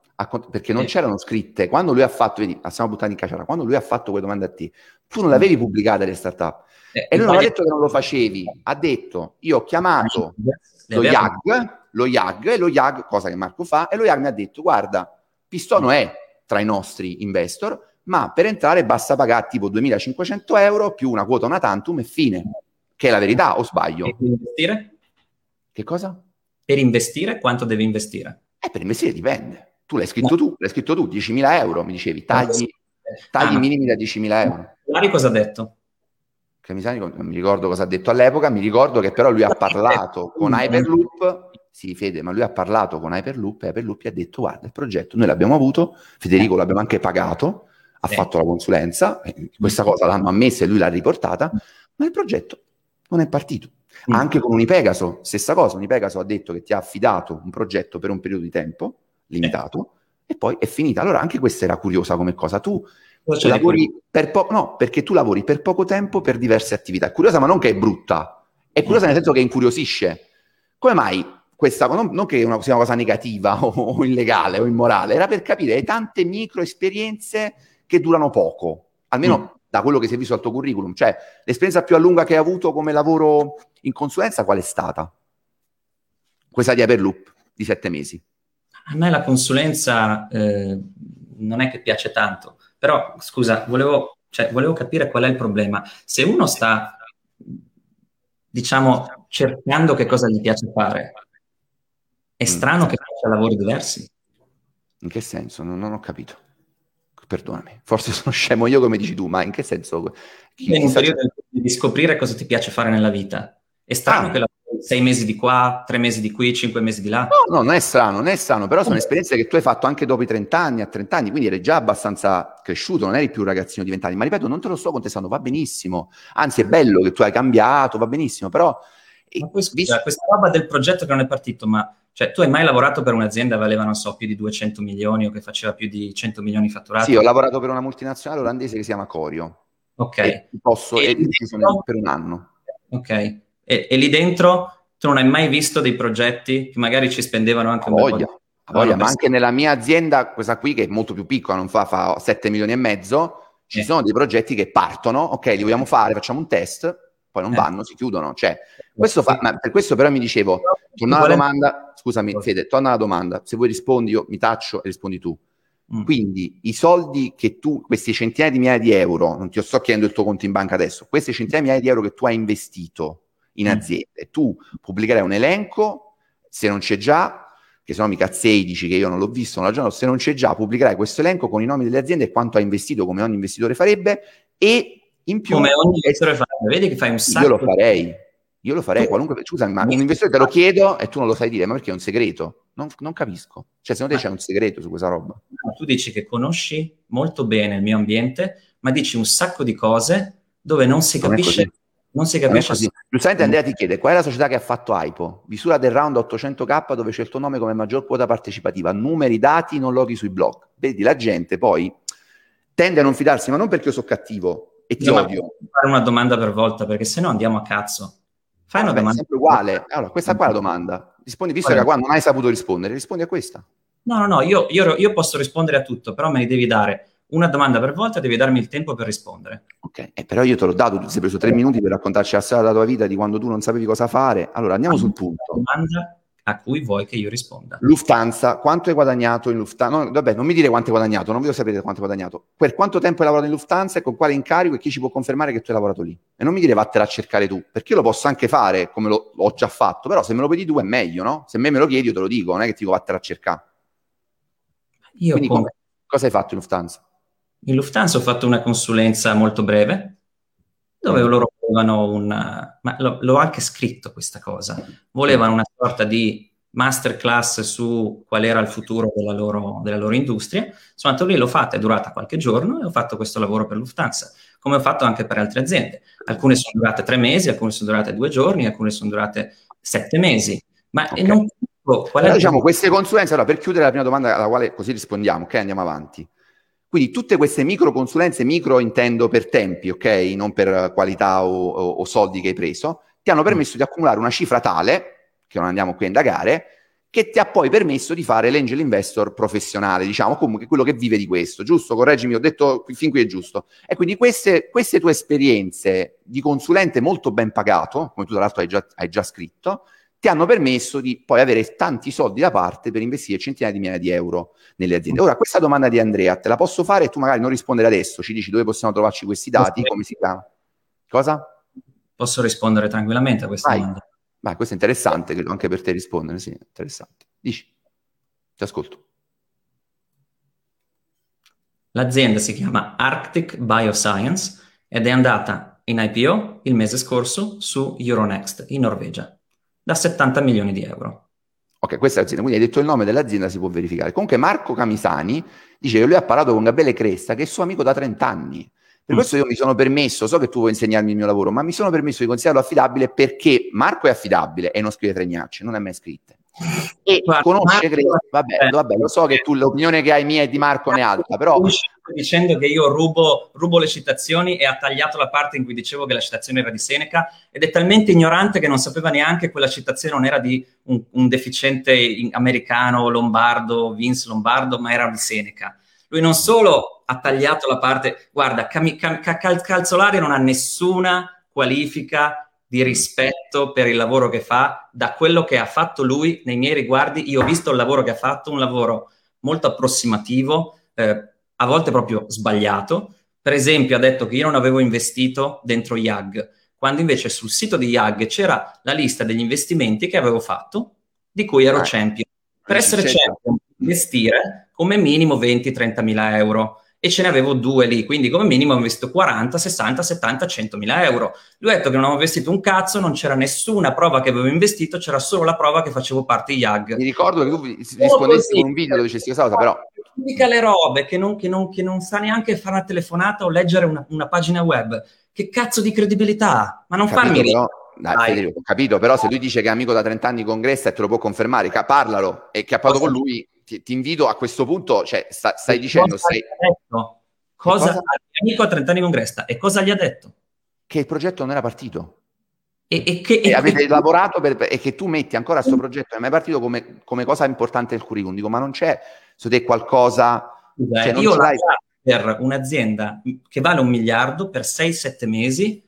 Perché non c'erano scritte. Quando lui ha fatto, vedi, stiamo buttando in cacciara, quando lui ha fatto quelle domande a te, tu non l'avevi pubblicate le startup. Eh, e lui non ha detto che non lo facevi, ha detto, io ho chiamato lo YAG, lo YAG, e lo YAG, cosa che Marco fa, e lo YAG mi ha detto, guarda, Pistono è tra i nostri investor, ma per entrare basta pagare tipo 2500 euro più una quota una tantum e fine, che è la verità, o sbaglio? Per investire? Che cosa? Per investire quanto devi investire? Eh, per investire dipende. Tu l'hai scritto no. tu, l'hai scritto tu, 10.000 euro, mi dicevi, tagli, tagli ah, minimi da 10.000 euro. Lari cosa ha detto? Camisani, non mi ricordo cosa ha detto all'epoca, mi ricordo che però lui ha parlato con Hyperloop, sì Fede, ma lui ha parlato con Hyperloop e Hyperloop gli ha detto guarda il progetto noi l'abbiamo avuto, Federico l'abbiamo anche pagato, ha eh. fatto la consulenza, questa cosa l'hanno ammessa e lui l'ha riportata, ma il progetto non è partito. Mm. Anche con Unipegaso, stessa cosa, Unipegaso ha detto che ti ha affidato un progetto per un periodo di tempo limitato e poi è finita. Allora anche questa era curiosa come cosa. Tu lavori per poco, no, perché tu lavori per poco tempo per diverse attività. È curiosa, ma non che è brutta, è curiosa nel senso che incuriosisce. Come mai questa, non, non che una, sia una cosa negativa o, o, illegale o immorale, era per capire le tante micro esperienze che durano poco, almeno mm. da quello che si è visto al tuo curriculum. Cioè, l'esperienza più a lunga che hai avuto come lavoro in consulenza qual è stata? Questa di Hyperloop, di sette mesi. A me la consulenza eh, non è che piace tanto, però scusa, volevo, cioè, volevo capire qual è il problema. Se uno sta, diciamo, cercando che cosa gli piace fare, è mm. strano mm. che faccia lavori diversi. In che senso? Non, non ho capito perdonami, forse sono scemo io come dici tu, ma in che senso? Chi, in un periodo di scoprire cosa ti piace fare nella vita. È strano ah. che sei mesi di qua, tre mesi di qui, cinque mesi di là. No, no, non è strano, non è strano, però sono esperienze che tu hai fatto anche dopo i 30 anni, a 30 anni, quindi eri già abbastanza cresciuto, non eri più un ragazzino di 20 anni, ma ripeto, non te lo sto contestando, va benissimo, anzi è bello che tu hai cambiato, va benissimo, però... Ma poi, scusa, questa roba del progetto che non è partito, ma cioè, tu hai mai lavorato per un'azienda che valeva, non so, più di 200 milioni o che faceva più di 100 milioni fatturati? Sì, ho lavorato per una multinazionale olandese che si chiama Corio. Ok. E posso, e, e dentro... per un anno. Ok. E, e, lì dentro tu non hai mai visto dei progetti che magari ci spendevano anche un voglia, po' di... Voglia, ma anche nella mia azienda, questa qui che è molto più piccola, non fa, fa 7 milioni e mezzo, ci eh. sono dei progetti che partono, ok, li vogliamo fare, facciamo un test, poi non eh. vanno, si chiudono. Cioè, questo fa, per questo però mi dicevo, torna alla domanda, scusami Fede, torna alla domanda, se vuoi rispondi io mi taccio e rispondi tu. Mm. Quindi i soldi che tu, questi centinaia di migliaia di euro, non ti sto chiedendo il tuo conto in banca adesso, questi centinaia di migliaia di euro che tu hai investito in mm. aziende, tu pubblicherai un elenco, se non c'è già, che se no mi cazzei, dici che io non l'ho visto, non l'ho se non c'è già, pubblicherai questo elenco con i nomi delle aziende e quanto hai investito, come ogni investitore farebbe, e in più, come ogni investitore fa, vedi che fai un sacco. Io lo farei, io lo farei, qualunque, scusami, ma un investitore te lo chiedo e tu non lo sai dire, ma perché è un segreto? Non, non capisco. Cioè, secondo te c'è un segreto su questa roba? No, tu dici che conosci molto bene il mio ambiente, ma dici un sacco di cose dove non si capisce. Non si capisce. Non Giustamente Andrea ti chiede qual è la società che ha fatto Aipo? Misura del round 800k dove c'è il tuo nome come maggior quota partecipativa, numeri, dati, non loghi sui blog. Vedi, la gente poi tende a non fidarsi, ma non perché io sono cattivo, e ti no, odio. fare una domanda per volta perché se no andiamo a cazzo. Fai una domanda. È sempre uguale. Allora, questa qua è la domanda. Rispondi, visto Guarda. che qua non hai saputo rispondere, rispondi a questa. No, no, no, io, io, io, posso rispondere a tutto, però me ne devi dare una domanda per volta, devi darmi il tempo per rispondere. Ok, eh, però io te l'ho dato, tu ti sei preso tre minuti per raccontarci la storia della tua vita, di quando tu non sapevi cosa fare. Allora, andiamo sul punto. Domanda a cui vuoi che io risponda. Lufthansa, quanto hai guadagnato in Lufthansa? No, vabbè, non mi dire quanto hai guadagnato, non voglio sapere quanto hai guadagnato. Per quanto tempo hai lavorato in Lufthansa e con quale incarico e chi ci può confermare che tu hai lavorato lì? E non mi dire vattela a cercare tu, perché io lo posso anche fare come lo, l'ho già fatto, però se me lo vedi tu è meglio, no? Se me me lo chiedi io te lo dico, non è che ti dico vattela a cercare. Io Quindi come- cosa hai fatto in Lufthansa? In Lufthansa ho fatto una consulenza molto breve, dove Mm. loro volevano una... ma lo- l'ho anche scritto questa cosa, volevano una sorta di masterclass su qual era il futuro della loro, della loro industria. Sono andato lì, l'ho fatta, è durata qualche giorno e ho fatto questo lavoro per Lufthansa, come ho fatto anche per altre aziende. Alcune sono durate tre mesi, alcune sono durate due giorni, alcune sono durate sette mesi. Ma Ok. e non capisco qual è Allora, diciamo, queste consulenze, allora, per chiudere la prima domanda alla quale così rispondiamo, ok? Andiamo avanti. Quindi tutte queste micro consulenze, micro intendo per tempi, ok? Non per qualità o, o- o soldi che hai preso, ti hanno permesso di accumulare una cifra tale, che non andiamo qui a indagare, che ti ha poi permesso di fare l'angel investor professionale, diciamo, comunque quello che vive di questo, giusto? Correggimi, ho detto fin qui è giusto. E quindi queste, queste tue esperienze di consulente molto ben pagato, come tu tra l'altro hai già, hai già scritto, ti hanno permesso di poi avere tanti soldi da parte per investire centinaia di migliaia di euro nelle aziende. Ora, questa domanda di Andrea te la posso fare e tu magari non rispondere adesso, ci dici dove possiamo trovarci questi dati, come si chiama? Cosa? Posso rispondere tranquillamente a questa Vai. domanda? Vai, questo è interessante, credo anche per te rispondere, sì, interessante. Dici, ti ascolto. L'azienda si chiama Arctic Bioscience ed è andata in IPO il mese scorso su Euronext in Norvegia da 70 milioni di euro. Ok, questa è l'azienda, quindi hai detto il nome dell'azienda, si può verificare. Comunque Marco Camisani dice che lui ha parlato con Gabriele Cresta, che è suo amico da 30 anni. Per Mm. questo io mi sono permesso, so che tu vuoi insegnarmi il mio lavoro, ma mi sono permesso di considerarlo affidabile perché Marco è affidabile e non scrive fregnacce, non è mai scritte. E Guarda, conosce Marco- vabbè, vabbè, lo so che tu l'opinione che hai mia e di Marco ne è alta, però dicendo che io rubo, rubo le citazioni e ha tagliato la parte in cui dicevo che la citazione era di Seneca ed è talmente ignorante che non sapeva neanche che quella citazione non era di un, un deficiente americano lombardo, Vince Lombardo, ma era di Seneca. Lui non solo ha tagliato la parte, guarda, Cam- Ca- Cal- Calzolari non ha nessuna qualifica di rispetto per il lavoro che fa, da quello che ha fatto lui nei miei riguardi. Io ho visto il lavoro che ha fatto, un lavoro molto approssimativo, eh, a volte proprio sbagliato. Per esempio, ha detto che io non avevo investito dentro YAG, quando invece sul sito di YAG c'era la lista degli investimenti che avevo fatto, di cui ero Ah. champion. Per essere Certo. champion, investire come minimo 20-30 mila euro e ce ne avevo due lì, quindi come minimo ho investito 40, 60, 70, 100 mila euro. Lui ha detto che non avevo investito un cazzo, non c'era nessuna prova che avevo investito, c'era solo la prova che facevo parte YAG. mi ricordo che tu rispondessi con un video dove dicessi questa cosa, però Mica le robe, che non, che, non, che non sa neanche fare una telefonata o leggere una, una pagina web. Che cazzo di credibilità? Ma non Capito, farmi però, dai. Federico, ho capito, però se lui dice che è amico da 30 anni con Gressa e te lo può confermare, ca- parlalo e che ha parlato con lui, ti, ti invito a questo punto, cioè sta- stai dicendo cosa detto? Cosa, cosa? amico a 30 anni con Gresta e cosa gli ha detto? che il progetto non era partito E, e che, e avete lavorato per- e che tu metti ancora questo progetto non è mai partito come, come cosa importante nel curriculum. Dico, ma non c'è su te qualcosa... Scusa, cioè, io l'hai- per un'azienda che vale un miliardo per 6-7 mesi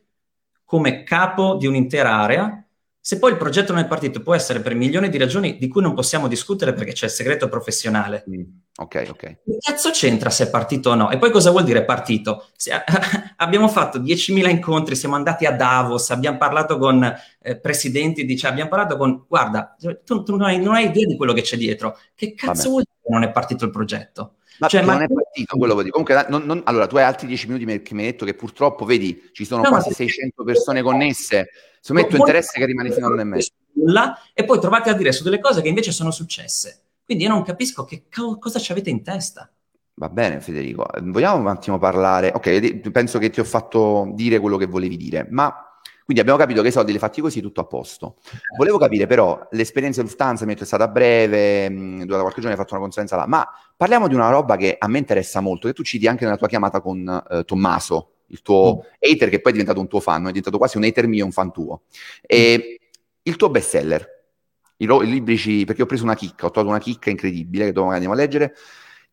come capo di un'intera area. Se poi il progetto non è partito, può essere per milioni di ragioni di cui non possiamo discutere perché c'è il segreto professionale. Mm, Ok, ok. Che cazzo c'entra se è partito o no? E poi cosa vuol dire partito? Se- abbiamo fatto 10.000 incontri, siamo andati a Davos, abbiamo parlato con eh, presidenti, di, cioè, abbiamo parlato con... Guarda, tu, tu non, hai, non hai idea di quello che c'è dietro. Che cazzo Vabbè. vuol dire che non è partito il progetto? Ma Cioè, ma- non è partito quello che dico. Comunque, non- non- allora, tu hai altri 10 minuti che mi hai detto che purtroppo, vedi, ci sono No, quasi ma- 600 persone connesse. Secondo me il tuo interesse è che rimani fino a e mezzo. Nulla, e poi trovate a dire su delle cose che invece sono successe. Quindi io non capisco che co- cosa ci avete in testa. Va bene, Federico. Vogliamo un attimo parlare? Ok, penso che ti ho fatto dire quello che volevi dire, ma quindi abbiamo capito che i soldi li fatti così, tutto a posto. Volevo capire però, l'esperienza di Lufthansa mi è stata breve, mh, durata qualche giorno, hai fatto una consulenza là, ma parliamo di una roba che a me interessa molto, che tu citi anche nella tua chiamata con eh, Tommaso, il tuo hater che poi è diventato un tuo fan, è diventato quasi un hater mio e un fan tuo. E il tuo bestseller, i, ro- i libri, ci- perché ho preso una chicca, ho trovato una chicca incredibile che dopo andiamo a leggere,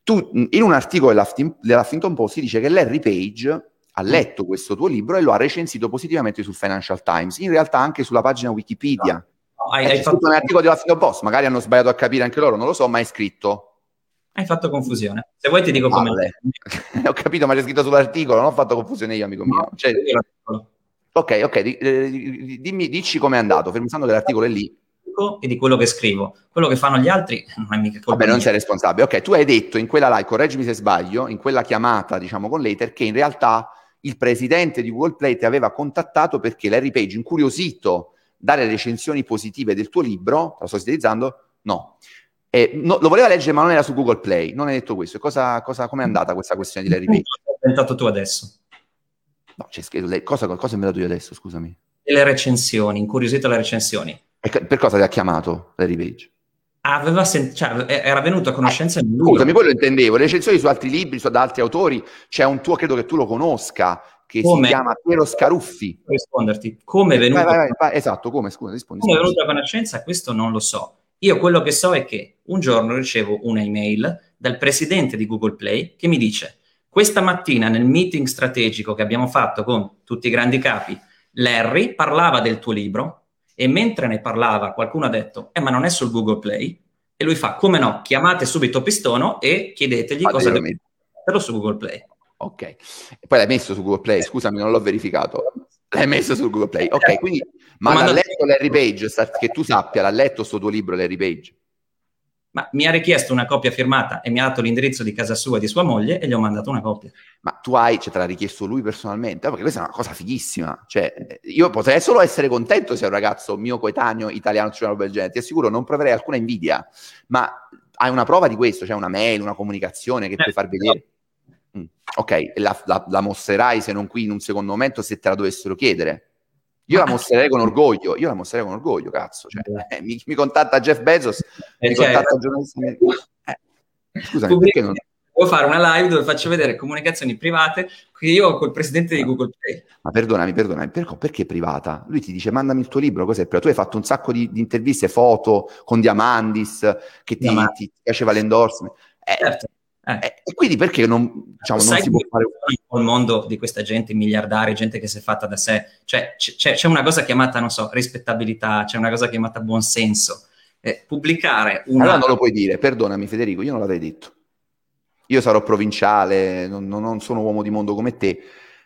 tu, in un articolo dell'Huffington Post si dice che Larry Page ha letto questo tuo libro e lo ha recensito positivamente sul Financial Times, in realtà anche sulla pagina Wikipedia. No, hai, hai fatto un articolo dell'Huffington Post, magari hanno sbagliato a capire anche loro, non lo so, ma è scritto. Hai fatto confusione. Se vuoi ti dico come... Ho capito, ma c'è scritto sull'articolo, non ho fatto confusione io, amico mio. Cioè... Ok, ok, eh, dimmi, dici com'è andato, fermando che l'articolo è lì e di quello che scrivo. Quello che fanno gli altri non è mica colpa Vabbè, non sei responsabile. Ok, tu hai detto in quella live, correggimi se sbaglio, in quella chiamata, diciamo, con l'Ether, che in realtà il presidente di Google Play ti aveva contattato perché Larry Page, incuriosito dalle recensioni positive del tuo libro, la sto sintetizzando, no. Eh, no, lo voleva leggere, ma non era su Google Play. Non hai detto questo. Cosa, cosa, com'è andata questa questione di Larry Page? Hai inventato tu adesso. No, c'è scritto. Cosa, cosa hai inventato io adesso? Scusami. Le recensioni, incuriosito alle recensioni. E per cosa ti ha chiamato Larry Page? Aveva sen- cioè, era venuto a conoscenza eh, di lui. Scusami, quello intendevo. Le recensioni su altri libri, su, da altri autori, c'è un tuo, credo che tu lo conosca, che come? si chiama Piero Scaruffi. Risponderti. Come è venuto? Vai, vai, vai, esatto, come? Scusa, rispondi. Come è venuto a conoscenza? Questo non lo so. Io quello che so è che un giorno ricevo una email dal presidente di Google Play che mi dice questa mattina nel meeting strategico che abbiamo fatto con tutti i grandi capi, Larry parlava del tuo libro e mentre ne parlava qualcuno ha detto, eh ma non è sul Google Play? E lui fa, come no, chiamate subito Pistono e chiedetegli cosa deve metterlo su Google Play. Ok, e poi l'hai messo su Google Play, scusami, non l'ho verificato. L'hai messo su Google Play, ok, quindi, ma l'ha letto Larry Page, che tu sappia, l'ha letto questo tuo libro Larry Page? Ma mi ha richiesto una copia firmata e mi ha dato l'indirizzo di casa sua e di sua moglie e gli ho mandato una copia. Ma tu hai, cioè te l'ha richiesto lui personalmente? Perché questa è una cosa fighissima. Cioè, io potrei solo essere contento se un ragazzo mio coetaneo italiano c'è una roba del genere. Ti assicuro, non proverei alcuna invidia. Ma hai una prova di questo? Cioè una mail, una comunicazione che eh, puoi far vedere? No. Mm. Ok, la, la, la mostrerai se non qui in un secondo momento se te la dovessero chiedere? Io la mostrerei con orgoglio, io la mostrerei con orgoglio, cazzo. Cioè, eh, mi, mi, contatta Jeff Bezos, eh, mi cioè, contatta giornalista. Eh, scusami, perché non... Devo fare una live dove faccio vedere comunicazioni private che io ho col presidente di Google Play. Ma perdonami, perdonami, per, perché privata? Lui ti dice mandami il tuo libro, cos'è? Però tu hai fatto un sacco di, di interviste, foto con Diamandis, che ti, ti, ti piaceva l'endorsement. Eh, certo. Eh. eh. E quindi perché non, diciamo, non si può fare... Il mondo di questa gente, miliardari, gente che si è fatta da sé, cioè c'è, c'è una cosa chiamata, non so, rispettabilità, c'è una cosa chiamata buonsenso. Eh, pubblicare una... Allora non lo puoi dire, perdonami Federico, io non l'avrei detto. Io sarò provinciale, non, non sono uomo di mondo come te,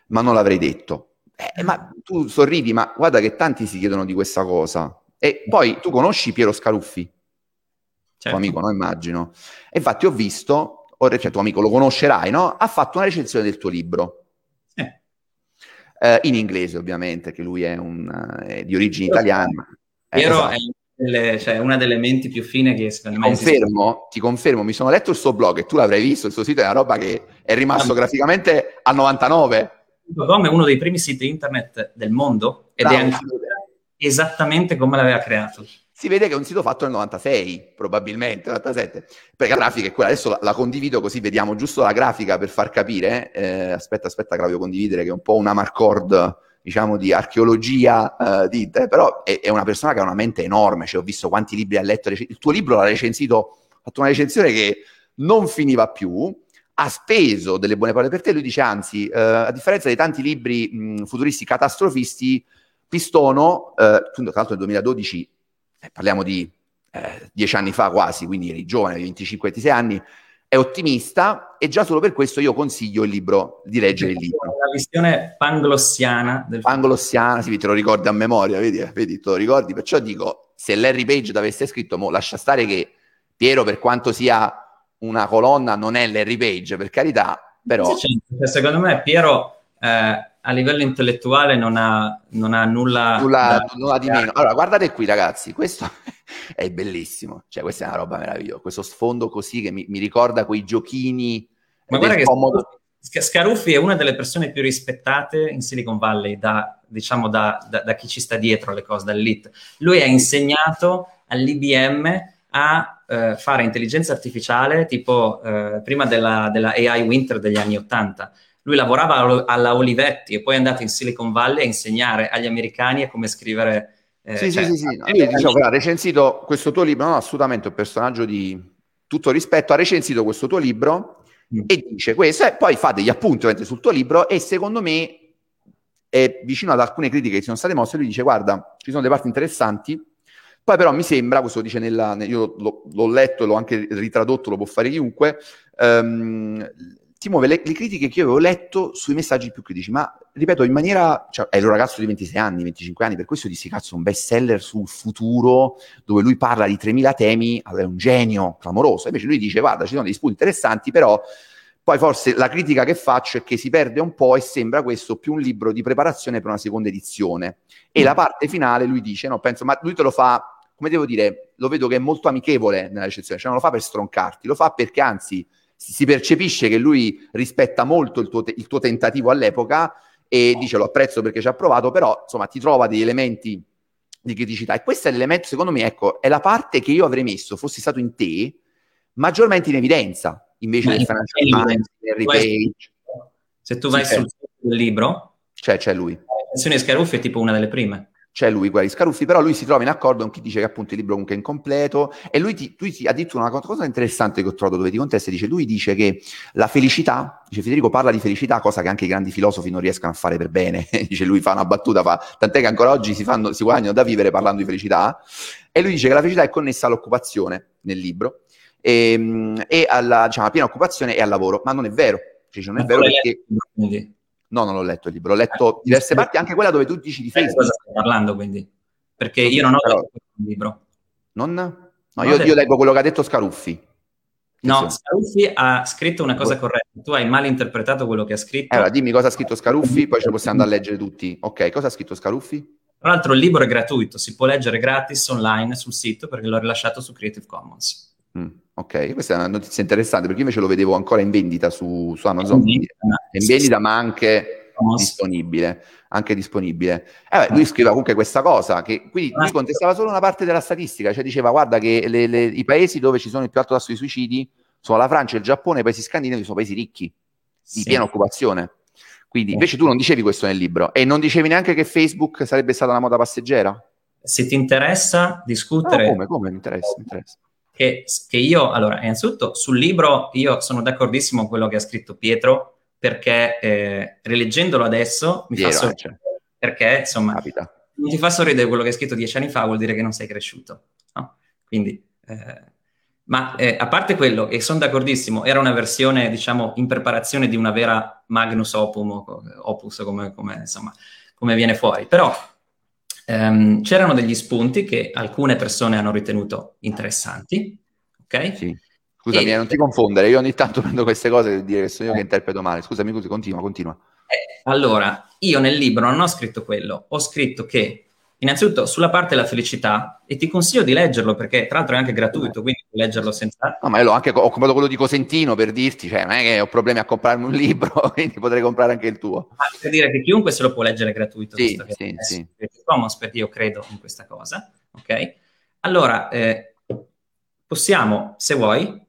ma non l'avrei detto. Eh, ma tu sorridi, ma guarda che tanti si chiedono di questa cosa. E poi tu conosci Piero Scaruffi? Certo. Tuo amico, no? Immagino. E infatti ho visto cioè tuo amico lo conoscerai, no? Ha fatto una recensione del tuo libro. Eh. Eh, in inglese, ovviamente, che lui è, un, è di origine italiana. Eh, esatto. è delle, cioè, una delle menti più fine che secondo me confermo, Ti confermo, mi sono letto il suo blog e tu l'avrai visto, il suo sito è una roba che è rimasto ah, graficamente al 99. Com è uno dei primi siti internet del mondo ed Bravo. è anche esattamente come l'aveva creato si vede che è un sito fatto nel 96, probabilmente, 97, perché la grafica è quella, adesso la, la condivido così vediamo giusto la grafica per far capire, eh, aspetta, aspetta che la voglio condividere, che è un po' una marcord, diciamo, di archeologia eh, di te, però è, è, una persona che ha una mente enorme, cioè ho visto quanti libri ha letto, il tuo libro l'ha recensito, ha fatto una recensione che non finiva più, ha speso delle buone parole per te, lui dice anzi, eh, a differenza dei tanti libri mh, futuristi catastrofisti, Pistono, eh, tra l'altro nel 2012 eh, parliamo di eh, dieci anni fa quasi, quindi eri giovane, 25-26 anni, è ottimista e già solo per questo io consiglio il libro, di leggere il libro. La visione panglossiana. Del... Panglossiana, sì, te lo ricordi a memoria, vedi, eh, vedi, te lo ricordi, perciò dico, se Larry Page l'avesse scritto, mo, lascia stare che Piero, per quanto sia una colonna, non è Larry Page, per carità, però... Sì, cioè, secondo me Piero... Eh, a livello intellettuale non ha, non ha nulla, nulla, da... nulla di meno. Allora, guardate qui, ragazzi, questo è bellissimo. Cioè, questa è una roba meravigliosa. Questo sfondo così che mi, mi ricorda quei giochini. Ma guarda che comodo. Scaruffi è una delle persone più rispettate in Silicon Valley da, diciamo, da, da, da chi ci sta dietro le cose, dall'elite. Lui ha insegnato all'IBM a eh, fare intelligenza artificiale tipo eh, prima della, della AI Winter degli anni Ottanta lui lavorava alla Olivetti e poi è andato in Silicon Valley a insegnare agli americani a come scrivere. Eh, sì, cioè, sì, sì, sì. No, io ha recensito questo tuo libro, no, assolutamente un personaggio di, tutto rispetto, ha recensito questo tuo libro mm. e dice questo, e poi fa degli appunti sul tuo libro e secondo me è vicino ad alcune critiche che sono state mosse, lui dice guarda, ci sono delle parti interessanti, poi però mi sembra, questo dice nella, io l'ho, l'ho letto, l'ho anche ritradotto, lo può fare chiunque, um, ti muove le, le, critiche che io avevo letto sui messaggi più critici, ma ripeto, in maniera... Cioè, è un ragazzo di 26 anni, 25 anni, per questo dissi, cazzo, un best seller sul futuro, dove lui parla di 3.000 temi, allora è un genio clamoroso. Invece lui dice, guarda, ci sono degli spunti interessanti, però poi forse la critica che faccio è che si perde un po' e sembra questo più un libro di preparazione per una seconda edizione. E mm. la parte finale lui dice, no, penso, ma lui te lo fa come devo dire, lo vedo che è molto amichevole nella recensione, cioè non lo fa per stroncarti, lo fa perché anzi si percepisce che lui rispetta molto il tuo, te- il tuo tentativo all'epoca e dice lo apprezzo perché ci ha provato, però insomma ti trova degli elementi di criticità e questo è l'elemento secondo me, ecco, è la parte che io avrei messo, fossi stato in te, maggiormente in evidenza, invece del Financial Times, Harry Page. Se tu vai sì, sul sito del libro, c'è, c'è lui. La recensione Scaruffi è tipo una delle prime c'è lui, Guari Scaruffi, però lui si trova in accordo con chi dice che appunto il libro comunque è incompleto e lui ti, lui ti ha detto una cosa interessante che ho trovato dove ti contesta, dice lui dice che la felicità, dice Federico parla di felicità, cosa che anche i grandi filosofi non riescono a fare per bene, dice lui fa una battuta, fa, tant'è che ancora oggi si, fanno, si guadagnano da vivere parlando di felicità e lui dice che la felicità è connessa all'occupazione nel libro e, ehm, e alla diciamo, piena occupazione e al lavoro, ma non è vero, cioè, non è vero perché... No, non l'ho letto il libro, ho letto eh, diverse parti, anche quella dove tu dici di Facebook. Cosa stai parlando quindi? Perché io non ho Però... letto il libro. Non? No, io, io, leggo quello che ha detto Scaruffi. No, Scaruffi ha scritto una cosa corretta. Tu hai mal interpretato quello che ha scritto. Allora, dimmi cosa ha scritto Scaruffi, poi ce lo possiamo andare a leggere tutti. Ok, cosa ha scritto Scaruffi? Tra l'altro il libro è gratuito, si può leggere gratis online sul sito perché l'ho rilasciato su Creative Commons. Mm, ok, questa è una notizia interessante perché io invece lo vedevo ancora in vendita su, su Amazon. È in vendita, ma anche disponibile. Anche disponibile. Eh beh, lui scriveva comunque questa cosa, che quindi lui contestava solo una parte della statistica, cioè diceva guarda che le, le, i paesi dove ci sono il più alto tasso di suicidi sono la Francia, il Giappone, i paesi scandinavi sono paesi ricchi, di sì. piena occupazione. Quindi invece tu non dicevi questo nel libro e non dicevi neanche che Facebook sarebbe stata una moda passeggera? Se ti interessa discutere... No, come, come mi interessa, mi interessa che, che io, allora, innanzitutto sul libro io sono d'accordissimo con quello che ha scritto Pietro, perché eh, rileggendolo adesso mi Piero, fa sorridere, cioè. perché insomma, Capita. non ti fa sorridere quello che hai scritto dieci anni fa, vuol dire che non sei cresciuto. No? Quindi, eh, ma eh, a parte quello, e sono d'accordissimo, era una versione, diciamo, in preparazione di una vera Magnus Opum, opus, come, come, insomma, come viene fuori. Però Um, c'erano degli spunti che alcune persone hanno ritenuto interessanti, ok? Sì. Scusami, e... non ti confondere, io ogni tanto prendo queste cose per dire che sono io che interpreto male. Scusami, continua, continua. Eh, allora, io nel libro non ho scritto quello, ho scritto che Innanzitutto sulla parte della felicità, e ti consiglio di leggerlo perché tra l'altro è anche gratuito, quindi leggerlo senza... No, ma io anche, ho comprato quello di Cosentino per dirti, cioè non è che ho problemi a comprarmi un libro, quindi potrei comprare anche il tuo. Ma per dire che chiunque se lo può leggere gratuito, sì, sì, sì. Commons, perché io credo in questa cosa, ok? Allora, eh, possiamo, se vuoi,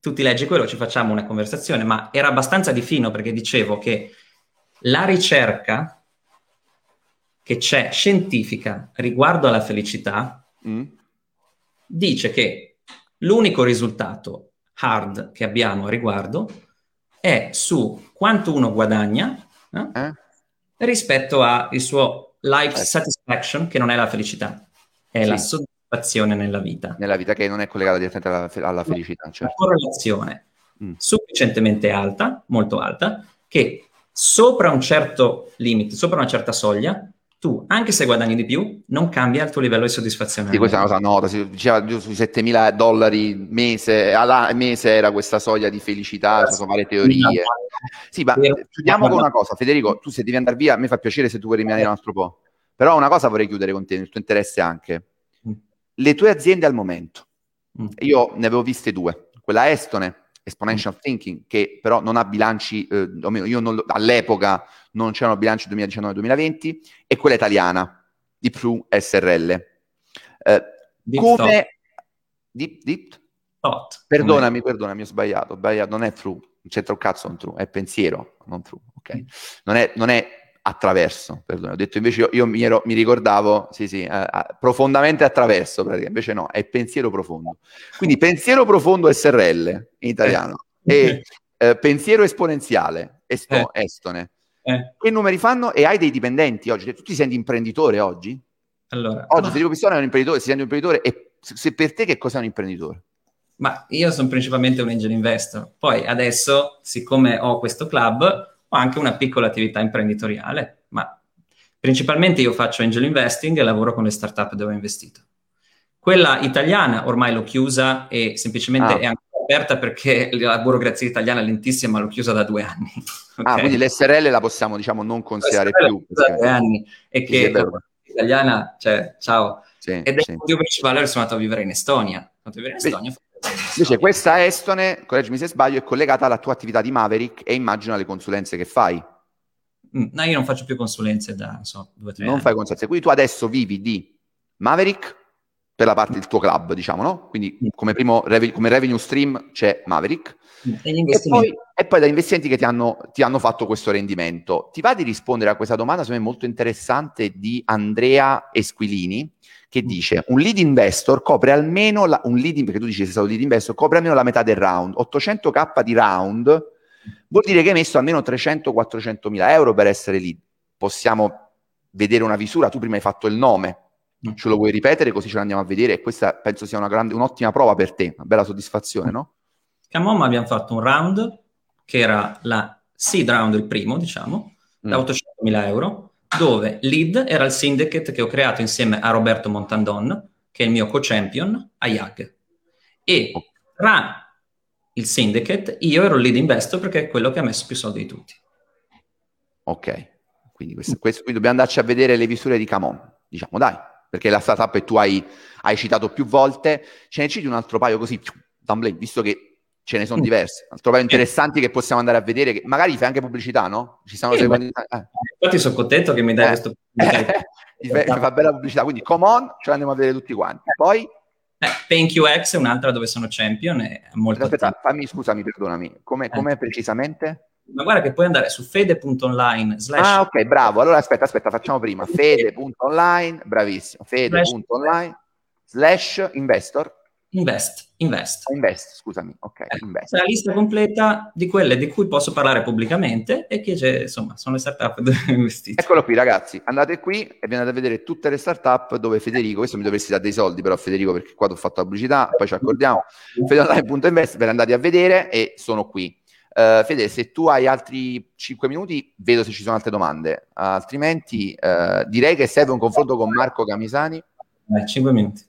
tu ti leggi quello, ci facciamo una conversazione, ma era abbastanza di fino perché dicevo che la ricerca che c'è scientifica riguardo alla felicità mm. dice che l'unico risultato hard che abbiamo a riguardo è su quanto uno guadagna eh? Eh? rispetto al suo life eh. satisfaction, che non è la felicità, è sì. la soddisfazione nella vita. Nella vita che non è collegata direttamente alla, alla felicità. Certo. Una correlazione mm. sufficientemente alta, molto alta, che sopra un certo limite, sopra una certa soglia, tu, anche se guadagni di più, non cambia il tuo livello di soddisfazione. Sì, questa è una cosa nota, si diceva sui 7.000 dollari mese, alla mese era questa soglia di felicità, ci sono varie teorie. Sì, ma chiudiamo con una cosa, Federico, tu se devi andare via, a me fa piacere se tu vuoi rimanere un altro po', però una cosa vorrei chiudere con te, nel tuo interesse anche. Mm. Le tue aziende al momento, mm. io ne avevo viste due, quella estone, Exponential mm. Thinking, che però non ha bilanci, eh, o meno, io non, all'epoca non c'erano bilanci 2019-2020, e quella italiana, di Pru SRL. Eh, deep come... Deep, deep? Thought. Perdonami, perdonami, ho sbagliato, ho sbagliato, non è True, non c'entra un cazzo con True, è pensiero, non True, ok? Mm. Non, è, non è attraverso, perdono. Ho detto invece io, io mi, ero, mi, ricordavo, sì sì, eh, profondamente attraverso, praticamente. invece no, è pensiero profondo. Quindi pensiero profondo SRL in italiano e eh, pensiero esponenziale, esto, eh. estone. Eh. Che numeri fanno? E hai dei dipendenti oggi? Tu ti senti imprenditore oggi? Allora, oggi ma... Federico Pistone è un imprenditore, si sente un imprenditore e se per te che cos'è un imprenditore? Ma io sono principalmente un angel investor. Poi adesso, siccome ho questo club, ho anche una piccola attività imprenditoriale, ma principalmente io faccio angel investing e lavoro con le startup dove ho investito. Quella italiana ormai l'ho chiusa e semplicemente ah. è ancora aperta perché la burocrazia italiana è lentissima, ma l'ho chiusa da due anni. okay? Ah, quindi l'SRL la possiamo, diciamo, non considerare più. Da due anni. E che italiana, cioè, ciao. Sì, Ed è sì. il motivo principale che sono andato a vivere in Estonia. Sono andato a vivere in Estonia. Beh Invece questa Estone, correggimi se sbaglio, è collegata alla tua attività di Maverick e immagino alle consulenze che fai. Mm, no, io non faccio più consulenze da, non so, due o tre Non anni. fai consulenze, quindi tu adesso vivi di Maverick per la parte del tuo club, diciamo, no? Quindi come primo revenue, come revenue stream c'è Maverick. E, e, poi, e, poi, da investimenti che ti hanno, ti hanno, fatto questo rendimento. Ti va di rispondere a questa domanda, secondo me molto interessante, di Andrea Esquilini, che mm. dice un lead investor copre almeno la, un lead, perché tu dici sei stato lead investor, copre almeno la metà del round, 800k di round vuol dire che hai messo almeno 300-400 mila euro per essere lead. Possiamo vedere una visura, tu prima hai fatto il nome. Ce lo vuoi ripetere così ce lo andiamo a vedere e questa penso sia una grande, un'ottima prova per te, una bella soddisfazione, no? Camom abbiamo fatto un round che era la seed round, il primo, diciamo, da 800 mm. mila euro, dove lead era il syndicate che ho creato insieme a Roberto Montandon, che è il mio co-champion, a YAG. E tra il syndicate io ero il lead investor perché è quello che ha messo più soldi di tutti. Ok, quindi, questo, questo, quindi dobbiamo andarci a vedere le visure di Camon, diciamo dai, perché la startup che tu hai, hai citato più volte, ce ne citi un altro paio così, Dumbledore, visto che ce ne sono mm. diverse. Trovo interessanti che possiamo andare a vedere, che magari fai anche pubblicità, no? Ci stanno sì, seguendo... eh. Infatti sono contento che mi dai eh. questo... mi fa bella pubblicità, quindi come on, ce l'andiamo a vedere tutti quanti. Poi... Eh, PainQX è un'altra dove sono champion, è molto Aspetta, attivo. fammi, scusami, perdonami, come eh. precisamente? Ma guarda che puoi andare su fede.online slash... Ah, ok, bravo. Allora aspetta, aspetta, facciamo prima. Fede.online, bravissimo. Fede.online slash investor Invest, invest. Invest, scusami, ok. Eh, invest. La lista completa di quelle di cui posso parlare pubblicamente e che insomma sono le startup dove ho investito. Eccolo qui ragazzi, andate qui e vi andate a vedere tutte le startup dove Federico, questo mi dovresti dare dei soldi però Federico perché qua ti ho fatto la pubblicità, poi ci accordiamo, fedeonline.invest, ve le andate a vedere e sono qui. Uh, Fede, se tu hai altri 5 minuti, vedo se ci sono altre domande, altrimenti uh, direi che serve un confronto con Marco Camisani. Eh, 5 minuti.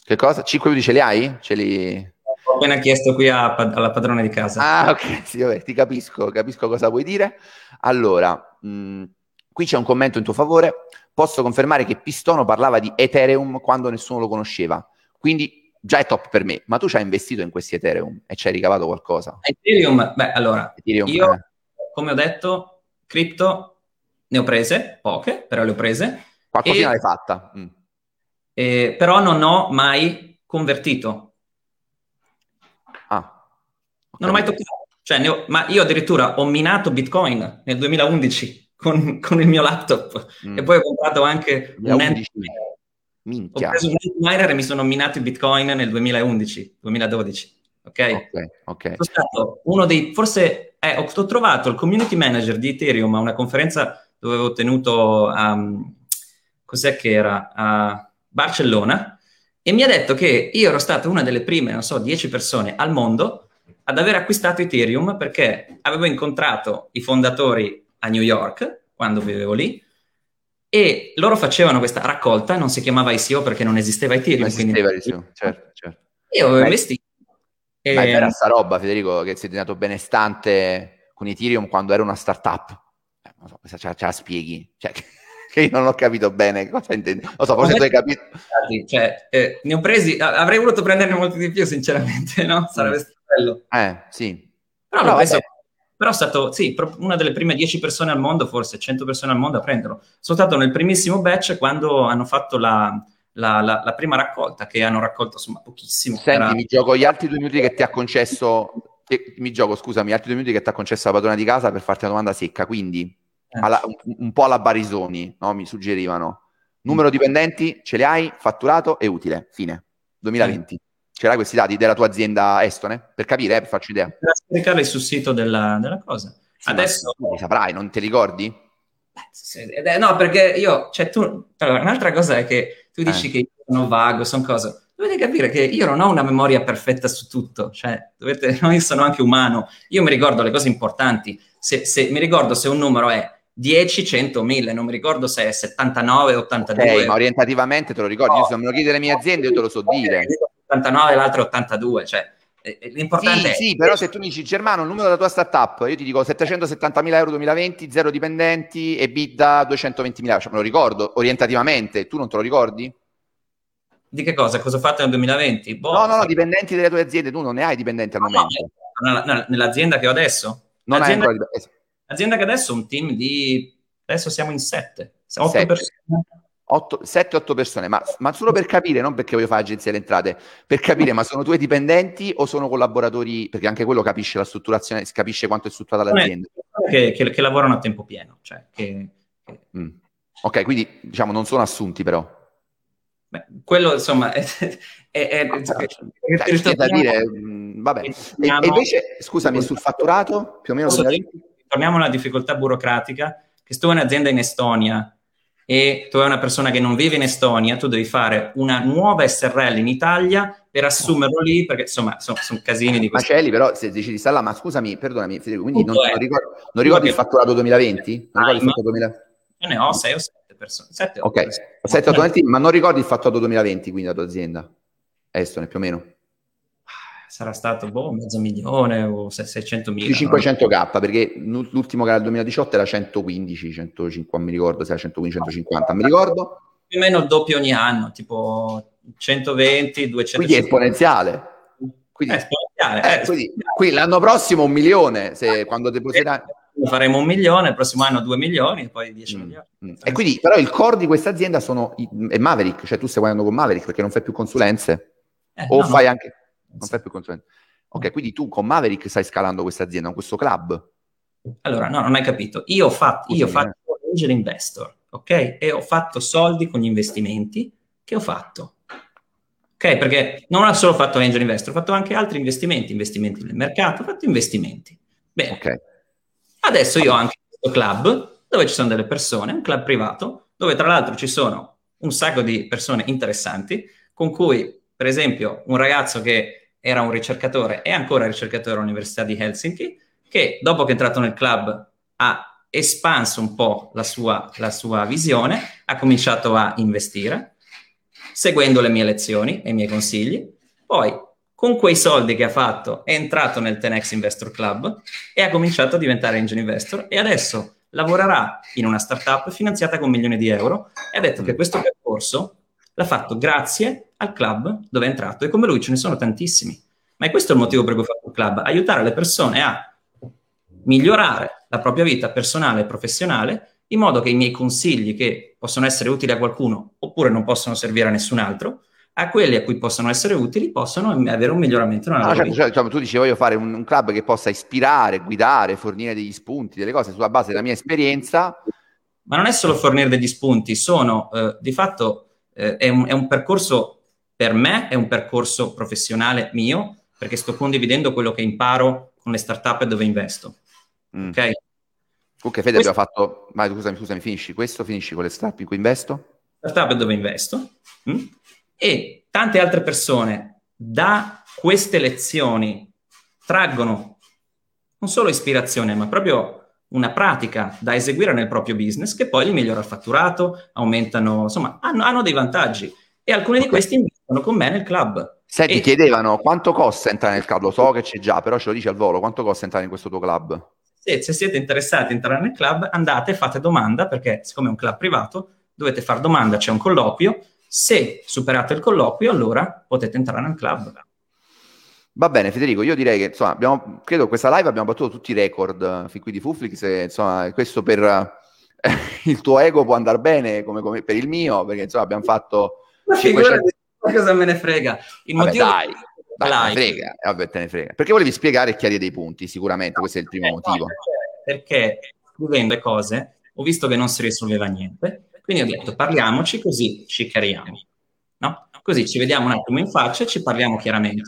Che cosa? 5 minuti ce li hai? Ce li... Ho appena chiesto qui a, alla padrona di casa. Ah, ok, sì, vabbè, ti capisco, capisco cosa vuoi dire. Allora, mh, mm, qui c'è un commento in tuo favore. Posso confermare che Pistono parlava di Ethereum quando nessuno lo conosceva. Quindi già è top per me. Ma tu ci hai investito in questi Ethereum e ci hai ricavato qualcosa? Ethereum, beh, allora, Ethereum, io, eh. come ho detto, cripto ne ho prese, poche, però le ho prese. Qualcosina e... l'hai fatta. Mm eh, però non ho mai convertito. Ah. Okay. Non ho mai toccato. Cioè, ho, ma io addirittura ho minato Bitcoin nel 2011 con, con il mio laptop mm. e poi ho comprato anche 2011. un Minchia. Ho preso un miner e mi sono minato i Bitcoin nel 2011, 2012. Ok? Ok, ok. Sono stato uno dei, forse, eh, ho, ho, trovato il community manager di Ethereum a una conferenza dove avevo tenuto, um, cos'è che era? Uh, Barcellona, e mi ha detto che io ero stata una delle prime, non so, 10 persone al mondo ad aver acquistato Ethereum perché avevo incontrato i fondatori a New York quando vivevo lì e loro facevano questa raccolta, non si chiamava ICO perché non esisteva Ethereum. Non esisteva quindi... ICO, certo, certo. Io avevo investito. E... Ma era sta roba, Federico, che sei diventato benestante con Ethereum quando era una startup. Eh, non so, ce la, ce la spieghi? Cioè, che io non ho capito bene cosa intendi. Lo so, forse tu hai capito. Cioè, eh, ne ho presi, avrei voluto prenderne molti di più, sinceramente, no? Sarebbe stato bello. Eh, sì. Però, no, preso, però è stato, sì, una delle prime 10 persone al mondo, forse 100 persone al mondo a prenderlo. Sono stato nel primissimo batch quando hanno fatto la, la, la, la prima raccolta, che hanno raccolto insomma pochissimo. Senti, era... mi gioco gli altri due minuti che ti ha concesso, che, mi gioco, scusami, gli altri due minuti che ti ha concesso la padrona di casa per farti una domanda secca, quindi alla, un, un, po' alla Barisoni, no? mi suggerivano. Numero dipendenti, ce li hai, fatturato e utile, fine. 2020. Ce l'hai questi dati della tua azienda estone? Per capire, eh, faccio idea. Per scaricarli sul sito della, della cosa. Sì, Adesso... Li saprai, non te li ricordi? Eh, no, perché io, cioè tu, allora, un'altra cosa è che tu dici eh. che io sono vago, sono cose. Dovete capire che io non ho una memoria perfetta su tutto, cioè, dovete, no, io sono anche umano, io mi ricordo le cose importanti, se, se, mi ricordo se un numero è 10, 100, 1000, non mi ricordo se è 79, 82. Ok, ma orientativamente te lo ricordi, no. io se me lo chiedi le mie aziende io te lo so dire. 89 e l'altro 82, cioè L'importante sì, è... sì, però se tu dici Germano, il numero della tua startup, io ti dico 770.000 euro 2020, zero dipendenti e bidda 220.000 euro, cioè me lo ricordo orientativamente, tu non te lo ricordi? Di che cosa? Cosa ho fatto nel 2020? Boh, no, no, no, dipendenti delle tue aziende, tu non ne hai dipendenti al no, momento. No, no, nell'azienda che ho adesso? Non l'azienda, hai ancora. L'azienda che adesso è un team di... adesso siamo in sette, otto persone. 7-8 persone, ma, ma, solo per capire, non perché voglio fare agenzia delle entrate, per capire, ma sono tuoi dipendenti o sono collaboratori? Perché anche quello capisce la strutturazione, capisce quanto è strutturata l'azienda. Che, che, che lavorano a tempo pieno. Cioè che, mm. Ok, quindi diciamo non sono assunti però. Beh, quello insomma è, è, è, è cioè, da dire, mm, vabbè. E, e, invece, scusami, sul fatturato, più o meno... Torniamo alla difficoltà burocratica, che sto in azienda in Estonia, e tu hai una persona che non vive in Estonia, tu devi fare una nuova SRL in Italia per assumerlo lì, perché insomma sono, sono casini di questo. Macelli, però se decidi sta là, ma scusami, perdonami Federico, quindi non, non, ricordo, non ricordi il fatturato 2020? Non ricordi il fatturato 2020? Io ne ho 6 o 7 persone. 7 ok, 7 o 8 ma non ricordi il fatturato 2020, quindi la tua azienda? Estone, più o meno? Sarà stato boh, mezzo milione o 600 mila. Di 500k, perché l'ultimo che era il 2018 era 115, 150, mi ricordo se era 115, 150, mi ricordo. Più o meno il doppio ogni anno, tipo 120, 200. Quindi è esponenziale. Quindi, è esponenziale. Eh, eh, quindi, quindi, l'anno prossimo un milione, se, quando depositerai... Faremo un milione, il prossimo anno due milioni e poi 10 mm, milioni. Mm. E quindi, però, il core di questa azienda sono, è Maverick, cioè tu stai guardando con Maverick perché non fai più consulenze? Eh, o no, fai no. anche non fai più consulente. Ok, quindi tu con Maverick stai scalando questa azienda, questo club? Allora, no, non hai capito. Io ho fatto, io ho fatto angel investor, ok? E ho fatto soldi con gli investimenti che ho fatto. Ok? Perché non ho solo fatto angel investor, ho fatto anche altri investimenti, investimenti nel mercato, ho fatto investimenti. Bene. Okay. Adesso io ho anche questo club dove ci sono delle persone, un club privato, dove tra l'altro ci sono un sacco di persone interessanti con cui, per esempio, un ragazzo che era un ricercatore, è ancora ricercatore all'Università di Helsinki, che dopo che è entrato nel club ha espanso un po' la sua, la sua visione, ha cominciato a investire, seguendo le mie lezioni e i miei consigli, poi con quei soldi che ha fatto è entrato nel Tenex Investor Club e ha cominciato a diventare angel investor e adesso lavorerà in una startup finanziata con milioni di euro e ha detto che questo percorso l'ha fatto grazie al club dove è entrato e come lui ce ne sono tantissimi. Ma è questo il motivo per cui ho fatto il club, aiutare le persone a migliorare la propria vita personale e professionale in modo che i miei consigli che possono essere utili a qualcuno oppure non possono servire a nessun altro, a quelli a cui possono essere utili possono avere un miglioramento nella no, certo, cioè, diciamo, tu dici voglio fare un, un, club che possa ispirare, guidare, fornire degli spunti, delle cose sulla base della mia esperienza. Ma non è solo fornire degli spunti, sono eh, di fatto eh, è, un, è un percorso per me, è un percorso professionale mio, perché sto condividendo quello che imparo con le startup dove investo. Mm. Ok? Ok, Fede, Questo... abbiamo fatto... Vai, scusami, scusami, finisci questo, finisci con le startup in cui investo? Startup dove investo. Mm? E tante altre persone da queste lezioni traggono non solo ispirazione, ma proprio una pratica da eseguire nel proprio business che poi gli migliora il fatturato, aumentano, insomma, hanno, hanno dei vantaggi e alcuni okay. di questi investono con me nel club. Senti, e... chiedevano quanto costa entrare nel club, lo so che c'è già, però ce lo dici al volo, quanto costa entrare in questo tuo club? Se, se siete interessati a entrare nel club, andate e fate domanda, perché siccome è un club privato, dovete fare domanda, c'è un colloquio, se superate il colloquio, allora potete entrare nel club. Va bene, Federico, io direi che insomma, abbiamo, credo che questa live abbiamo battuto tutti i record eh, fin qui di Fuflix e insomma, questo per eh, il tuo ego può andare bene come, come, per il mio, perché insomma abbiamo fatto... Ma 500... cosa me ne frega? Il vabbè, motivo dai, dai, te ne frega, vabbè, te ne frega. Perché volevi spiegare e chiarire dei punti, sicuramente, questo è il primo motivo. Perché scrivendo le cose ho visto che non si risolveva niente, quindi ho detto parliamoci così ci chiariamo, no? Così ci vediamo un attimo in faccia e ci parliamo chiaramente,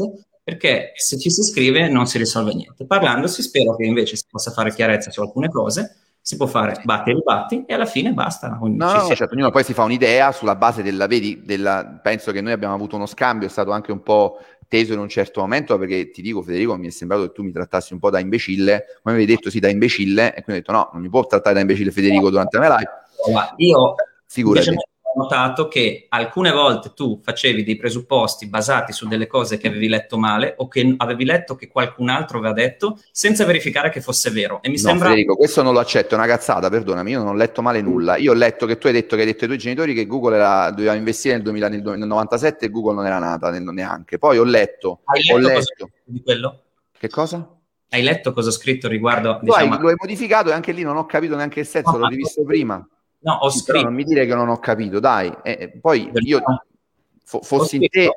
perché se ci si scrive non si risolve niente. Parlandosi spero che invece si possa fare chiarezza su alcune cose si può fare batti e ribatti e alla fine basta. No, no certo, ognuno poi si fa un'idea sulla base della, vedi, della, penso che noi abbiamo avuto uno scambio, è stato anche un po' teso in un certo momento, perché ti dico Federico, mi è sembrato che tu mi trattassi un po' da imbecille, come avevi detto sì da imbecille, e quindi ho detto no, non mi può trattare da imbecille Federico durante la mia live. Io Figurati notato che alcune volte tu facevi dei presupposti basati su delle cose che avevi letto male o che avevi letto che qualcun altro aveva detto senza verificare che fosse vero. E mi no, sembra... Federico, questo non lo accetto, è una cazzata, perdonami, io non ho letto male nulla. Io ho letto che tu hai detto che hai detto ai tuoi genitori che Google era, doveva investire nel, 2000, nel 97 e Google non era nata neanche. Poi ho letto... Hai letto, ho letto... di quello? Che cosa? Hai letto cosa ho scritto riguardo... Diciamo... Hai, lo hai modificato e anche lì non ho capito neanche il senso, no, l'ho rivisto prima. No, ho scritto. Però non mi dire che non ho capito, dai. Eh, poi io fo- fossi in te.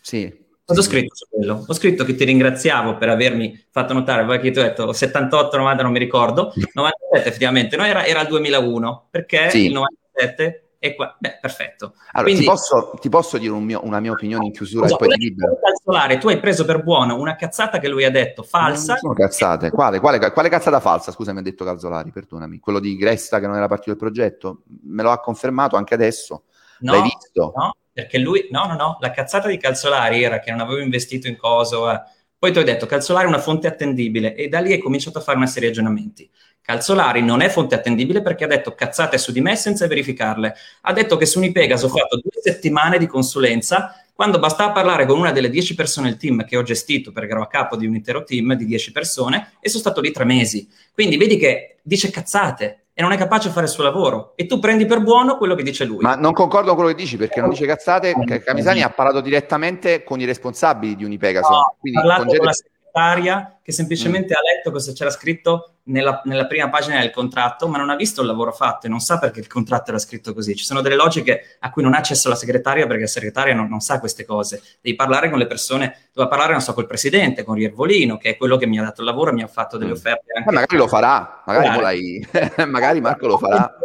Sì. Cosa ho scritto su quello? Ho scritto che ti ringraziavo per avermi fatto notare, poi che tu hai detto 78, 90, non mi ricordo, 97 effettivamente, no, era, era il 2001, perché sì. il 97 e qua, beh, perfetto. Allora, Quindi, ti, posso, ti, posso, dire un mio, una mia opinione in chiusura scusa, e poi ti libero? Calzolare, tu hai preso per buono una cazzata che lui ha detto falsa. Non sono cazzate. Quale, quale, quale cazzata falsa? Scusa, mi ha detto Calzolari, perdonami. Quello di Gresta che non era partito del progetto? Me lo ha confermato anche adesso. No, L'hai visto? No, perché lui... No, no, no. La cazzata di Calzolari era che non avevo investito in coso... Eh. Poi ti ho detto, Calzolari è una fonte attendibile e da lì hai cominciato a fare una serie di ragionamenti. Calzolari non è fonte attendibile perché ha detto cazzate su di me senza verificarle. Ha detto che su Unipegas ho fatto due settimane di consulenza quando bastava parlare con una delle dieci persone del team che ho gestito perché ero a capo di un intero team di dieci persone e sono stato lì tre mesi. Quindi vedi che dice cazzate e non è capace di fare il suo lavoro e tu prendi per buono quello che dice lui. Ma non concordo con quello che dici perché non dice cazzate, Camisani ha parlato direttamente con i responsabili di Unipegas. No, quindi ha parlato con la segretaria che semplicemente mm. ha letto cosa c'era scritto nella, nella, prima pagina del contratto, ma non ha visto il lavoro fatto e non sa perché il contratto era scritto così. Ci sono delle logiche a cui non ha accesso la segretaria perché la segretaria non, non sa queste cose. Devi parlare con le persone, doveva parlare, non so, col presidente, con Riervolino, che è quello che mi ha dato il lavoro e mi ha fatto delle mm. offerte. Anche ma magari lo farà, magari, magari Marco lo farà.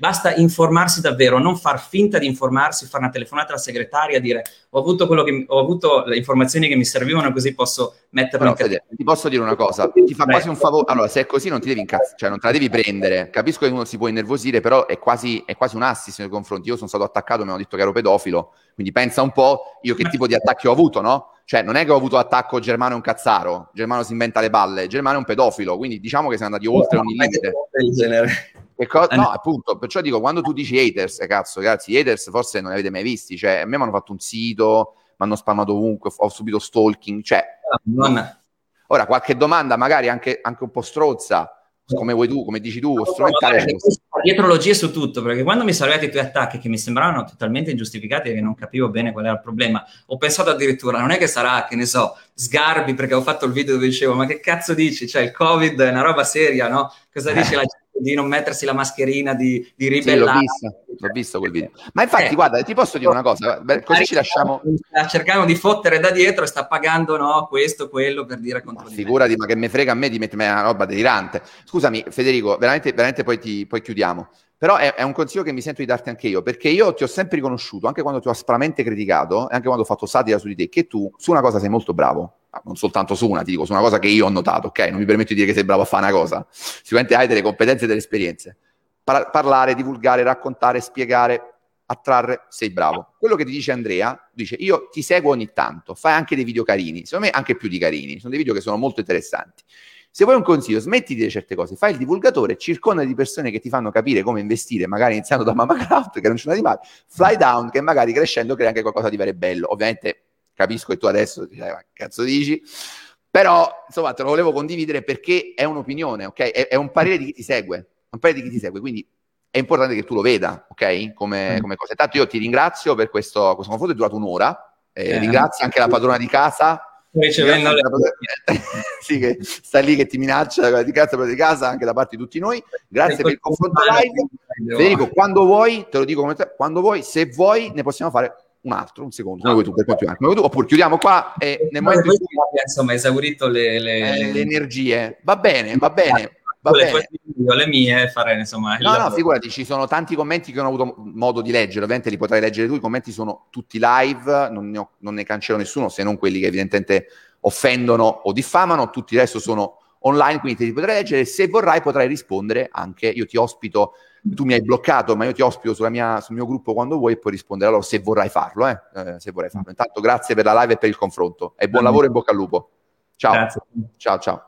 Basta informarsi davvero, non far finta di informarsi, fare una telefonata alla segretaria, dire ho avuto, quello che, ho avuto le informazioni che mi servivano così posso metterlo Però, in Fede, Ti posso dire una cosa, ti fa quasi un favore, allora se è così non ti devi incazzare, cioè non te la devi prendere, capisco che uno si può innervosire, però è quasi, è quasi un assist nei confronti, io sono stato attaccato, mi hanno detto che ero pedofilo, quindi pensa un po' io che tipo di attacchi ho avuto, no? Cioè, non è che ho avuto attacco Germano è un cazzaro, Germano si inventa le balle, Germano è un pedofilo, quindi diciamo che siamo andati oltre ogni limite. Co- no, appunto, perciò dico, quando tu dici haters, eh, cazzo, ragazzi, haters forse non li avete mai visti, cioè, a me mi hanno fatto un sito, mi hanno spammato ovunque, ho subito stalking, cioè... Non... Ora, qualche domanda, magari anche, anche un po' strozza, come vuoi tu, come dici tu, strumentale. Dietrologie su tutto, perché quando mi sono arrivati i tuoi attacchi che mi sembravano totalmente ingiustificati e che non capivo bene qual era il problema, ho pensato addirittura, non è che sarà, che ne so, sgarbi perché ho fatto il video dove dicevo, ma che cazzo dici? Cioè il Covid è una roba seria, no? Cosa dice la gente? Di non mettersi la mascherina, di, di ribellare. Sì, l'ho, visto, l'ho visto quel video. Ma infatti, eh, guarda, ti posso dire una cosa, così ci lasciamo... Cercando di fottere da dietro e sta pagando no, questo, quello per dire contro ma Figurati, ma che me frega a me di mettermi una roba delirante. Scusami, Federico, veramente, veramente poi, ti, poi chiudiamo. Però è, è, un consiglio che mi sento di darti anche io, perché io ti ho sempre riconosciuto, anche quando ti ho aspramente criticato, e anche quando ho fatto satira su di te, che tu su una cosa sei molto bravo. Ah, non soltanto su una, ti dico, su una cosa che io ho notato, ok? Non mi permetto di dire che sei bravo a fare una cosa. Sicuramente hai delle competenze e delle esperienze. Par- parlare, divulgare, raccontare, spiegare, attrarre, sei bravo. Quello che ti dice Andrea, dice io ti seguo ogni tanto, fai anche dei video carini, secondo me anche più di carini, sono dei video che sono molto interessanti. Se vuoi un consiglio, smetti di dire certe cose, fai il divulgatore, circonda di persone che ti fanno capire come investire, magari iniziando da Mama Craft, che non c'è una di male, Fly Down, che magari crescendo crea anche qualcosa di vero e bello. Ovviamente capisco che tu adesso eh, ma cazzo dici? Però, insomma, te lo volevo condividere perché è un'opinione, ok? È, è un parere di chi ti segue, un parere di chi ti segue, quindi è importante che tu lo veda, ok? Come, mm. come cosa. Tanto io ti ringrazio per questo, questo confronto, è durato un'ora. Eh, eh. Ringrazio anche la padrona di casa ricevendo le... sì, che sta lì che ti minaccia di cazzo di casa anche da parte di tutti noi. Grazie per il confronto live. Federico, quando vuoi, te lo dico come te, quando vuoi, se vuoi, ne possiamo fare un altro, un secondo, come vuoi tu, per. Come vuoi tu, oppure chiudiamo qua e nel momento in cui insomma esaurito le, le... Eh, le energie. Va bene, va bene. Va le bene. Io le mie fare insomma No, no, figurati, ci sono tanti commenti che non ho avuto modo di leggere, ovviamente li potrai leggere tu, i commenti sono tutti live, non ne, ho, non ne cancello nessuno, se non quelli che evidentemente offendono o diffamano, tutti adesso sono online, quindi te li potrai leggere, se vorrai potrai rispondere anche, io ti ospito, tu mi hai bloccato, ma io ti ospito mia, sul mio gruppo quando vuoi e puoi rispondere allora se vorrai farlo, eh? Eh, se vorrai farlo. Intanto grazie per la live e per il confronto e buon lavoro e bocca al lupo. Ciao. Grazie. Ciao, ciao.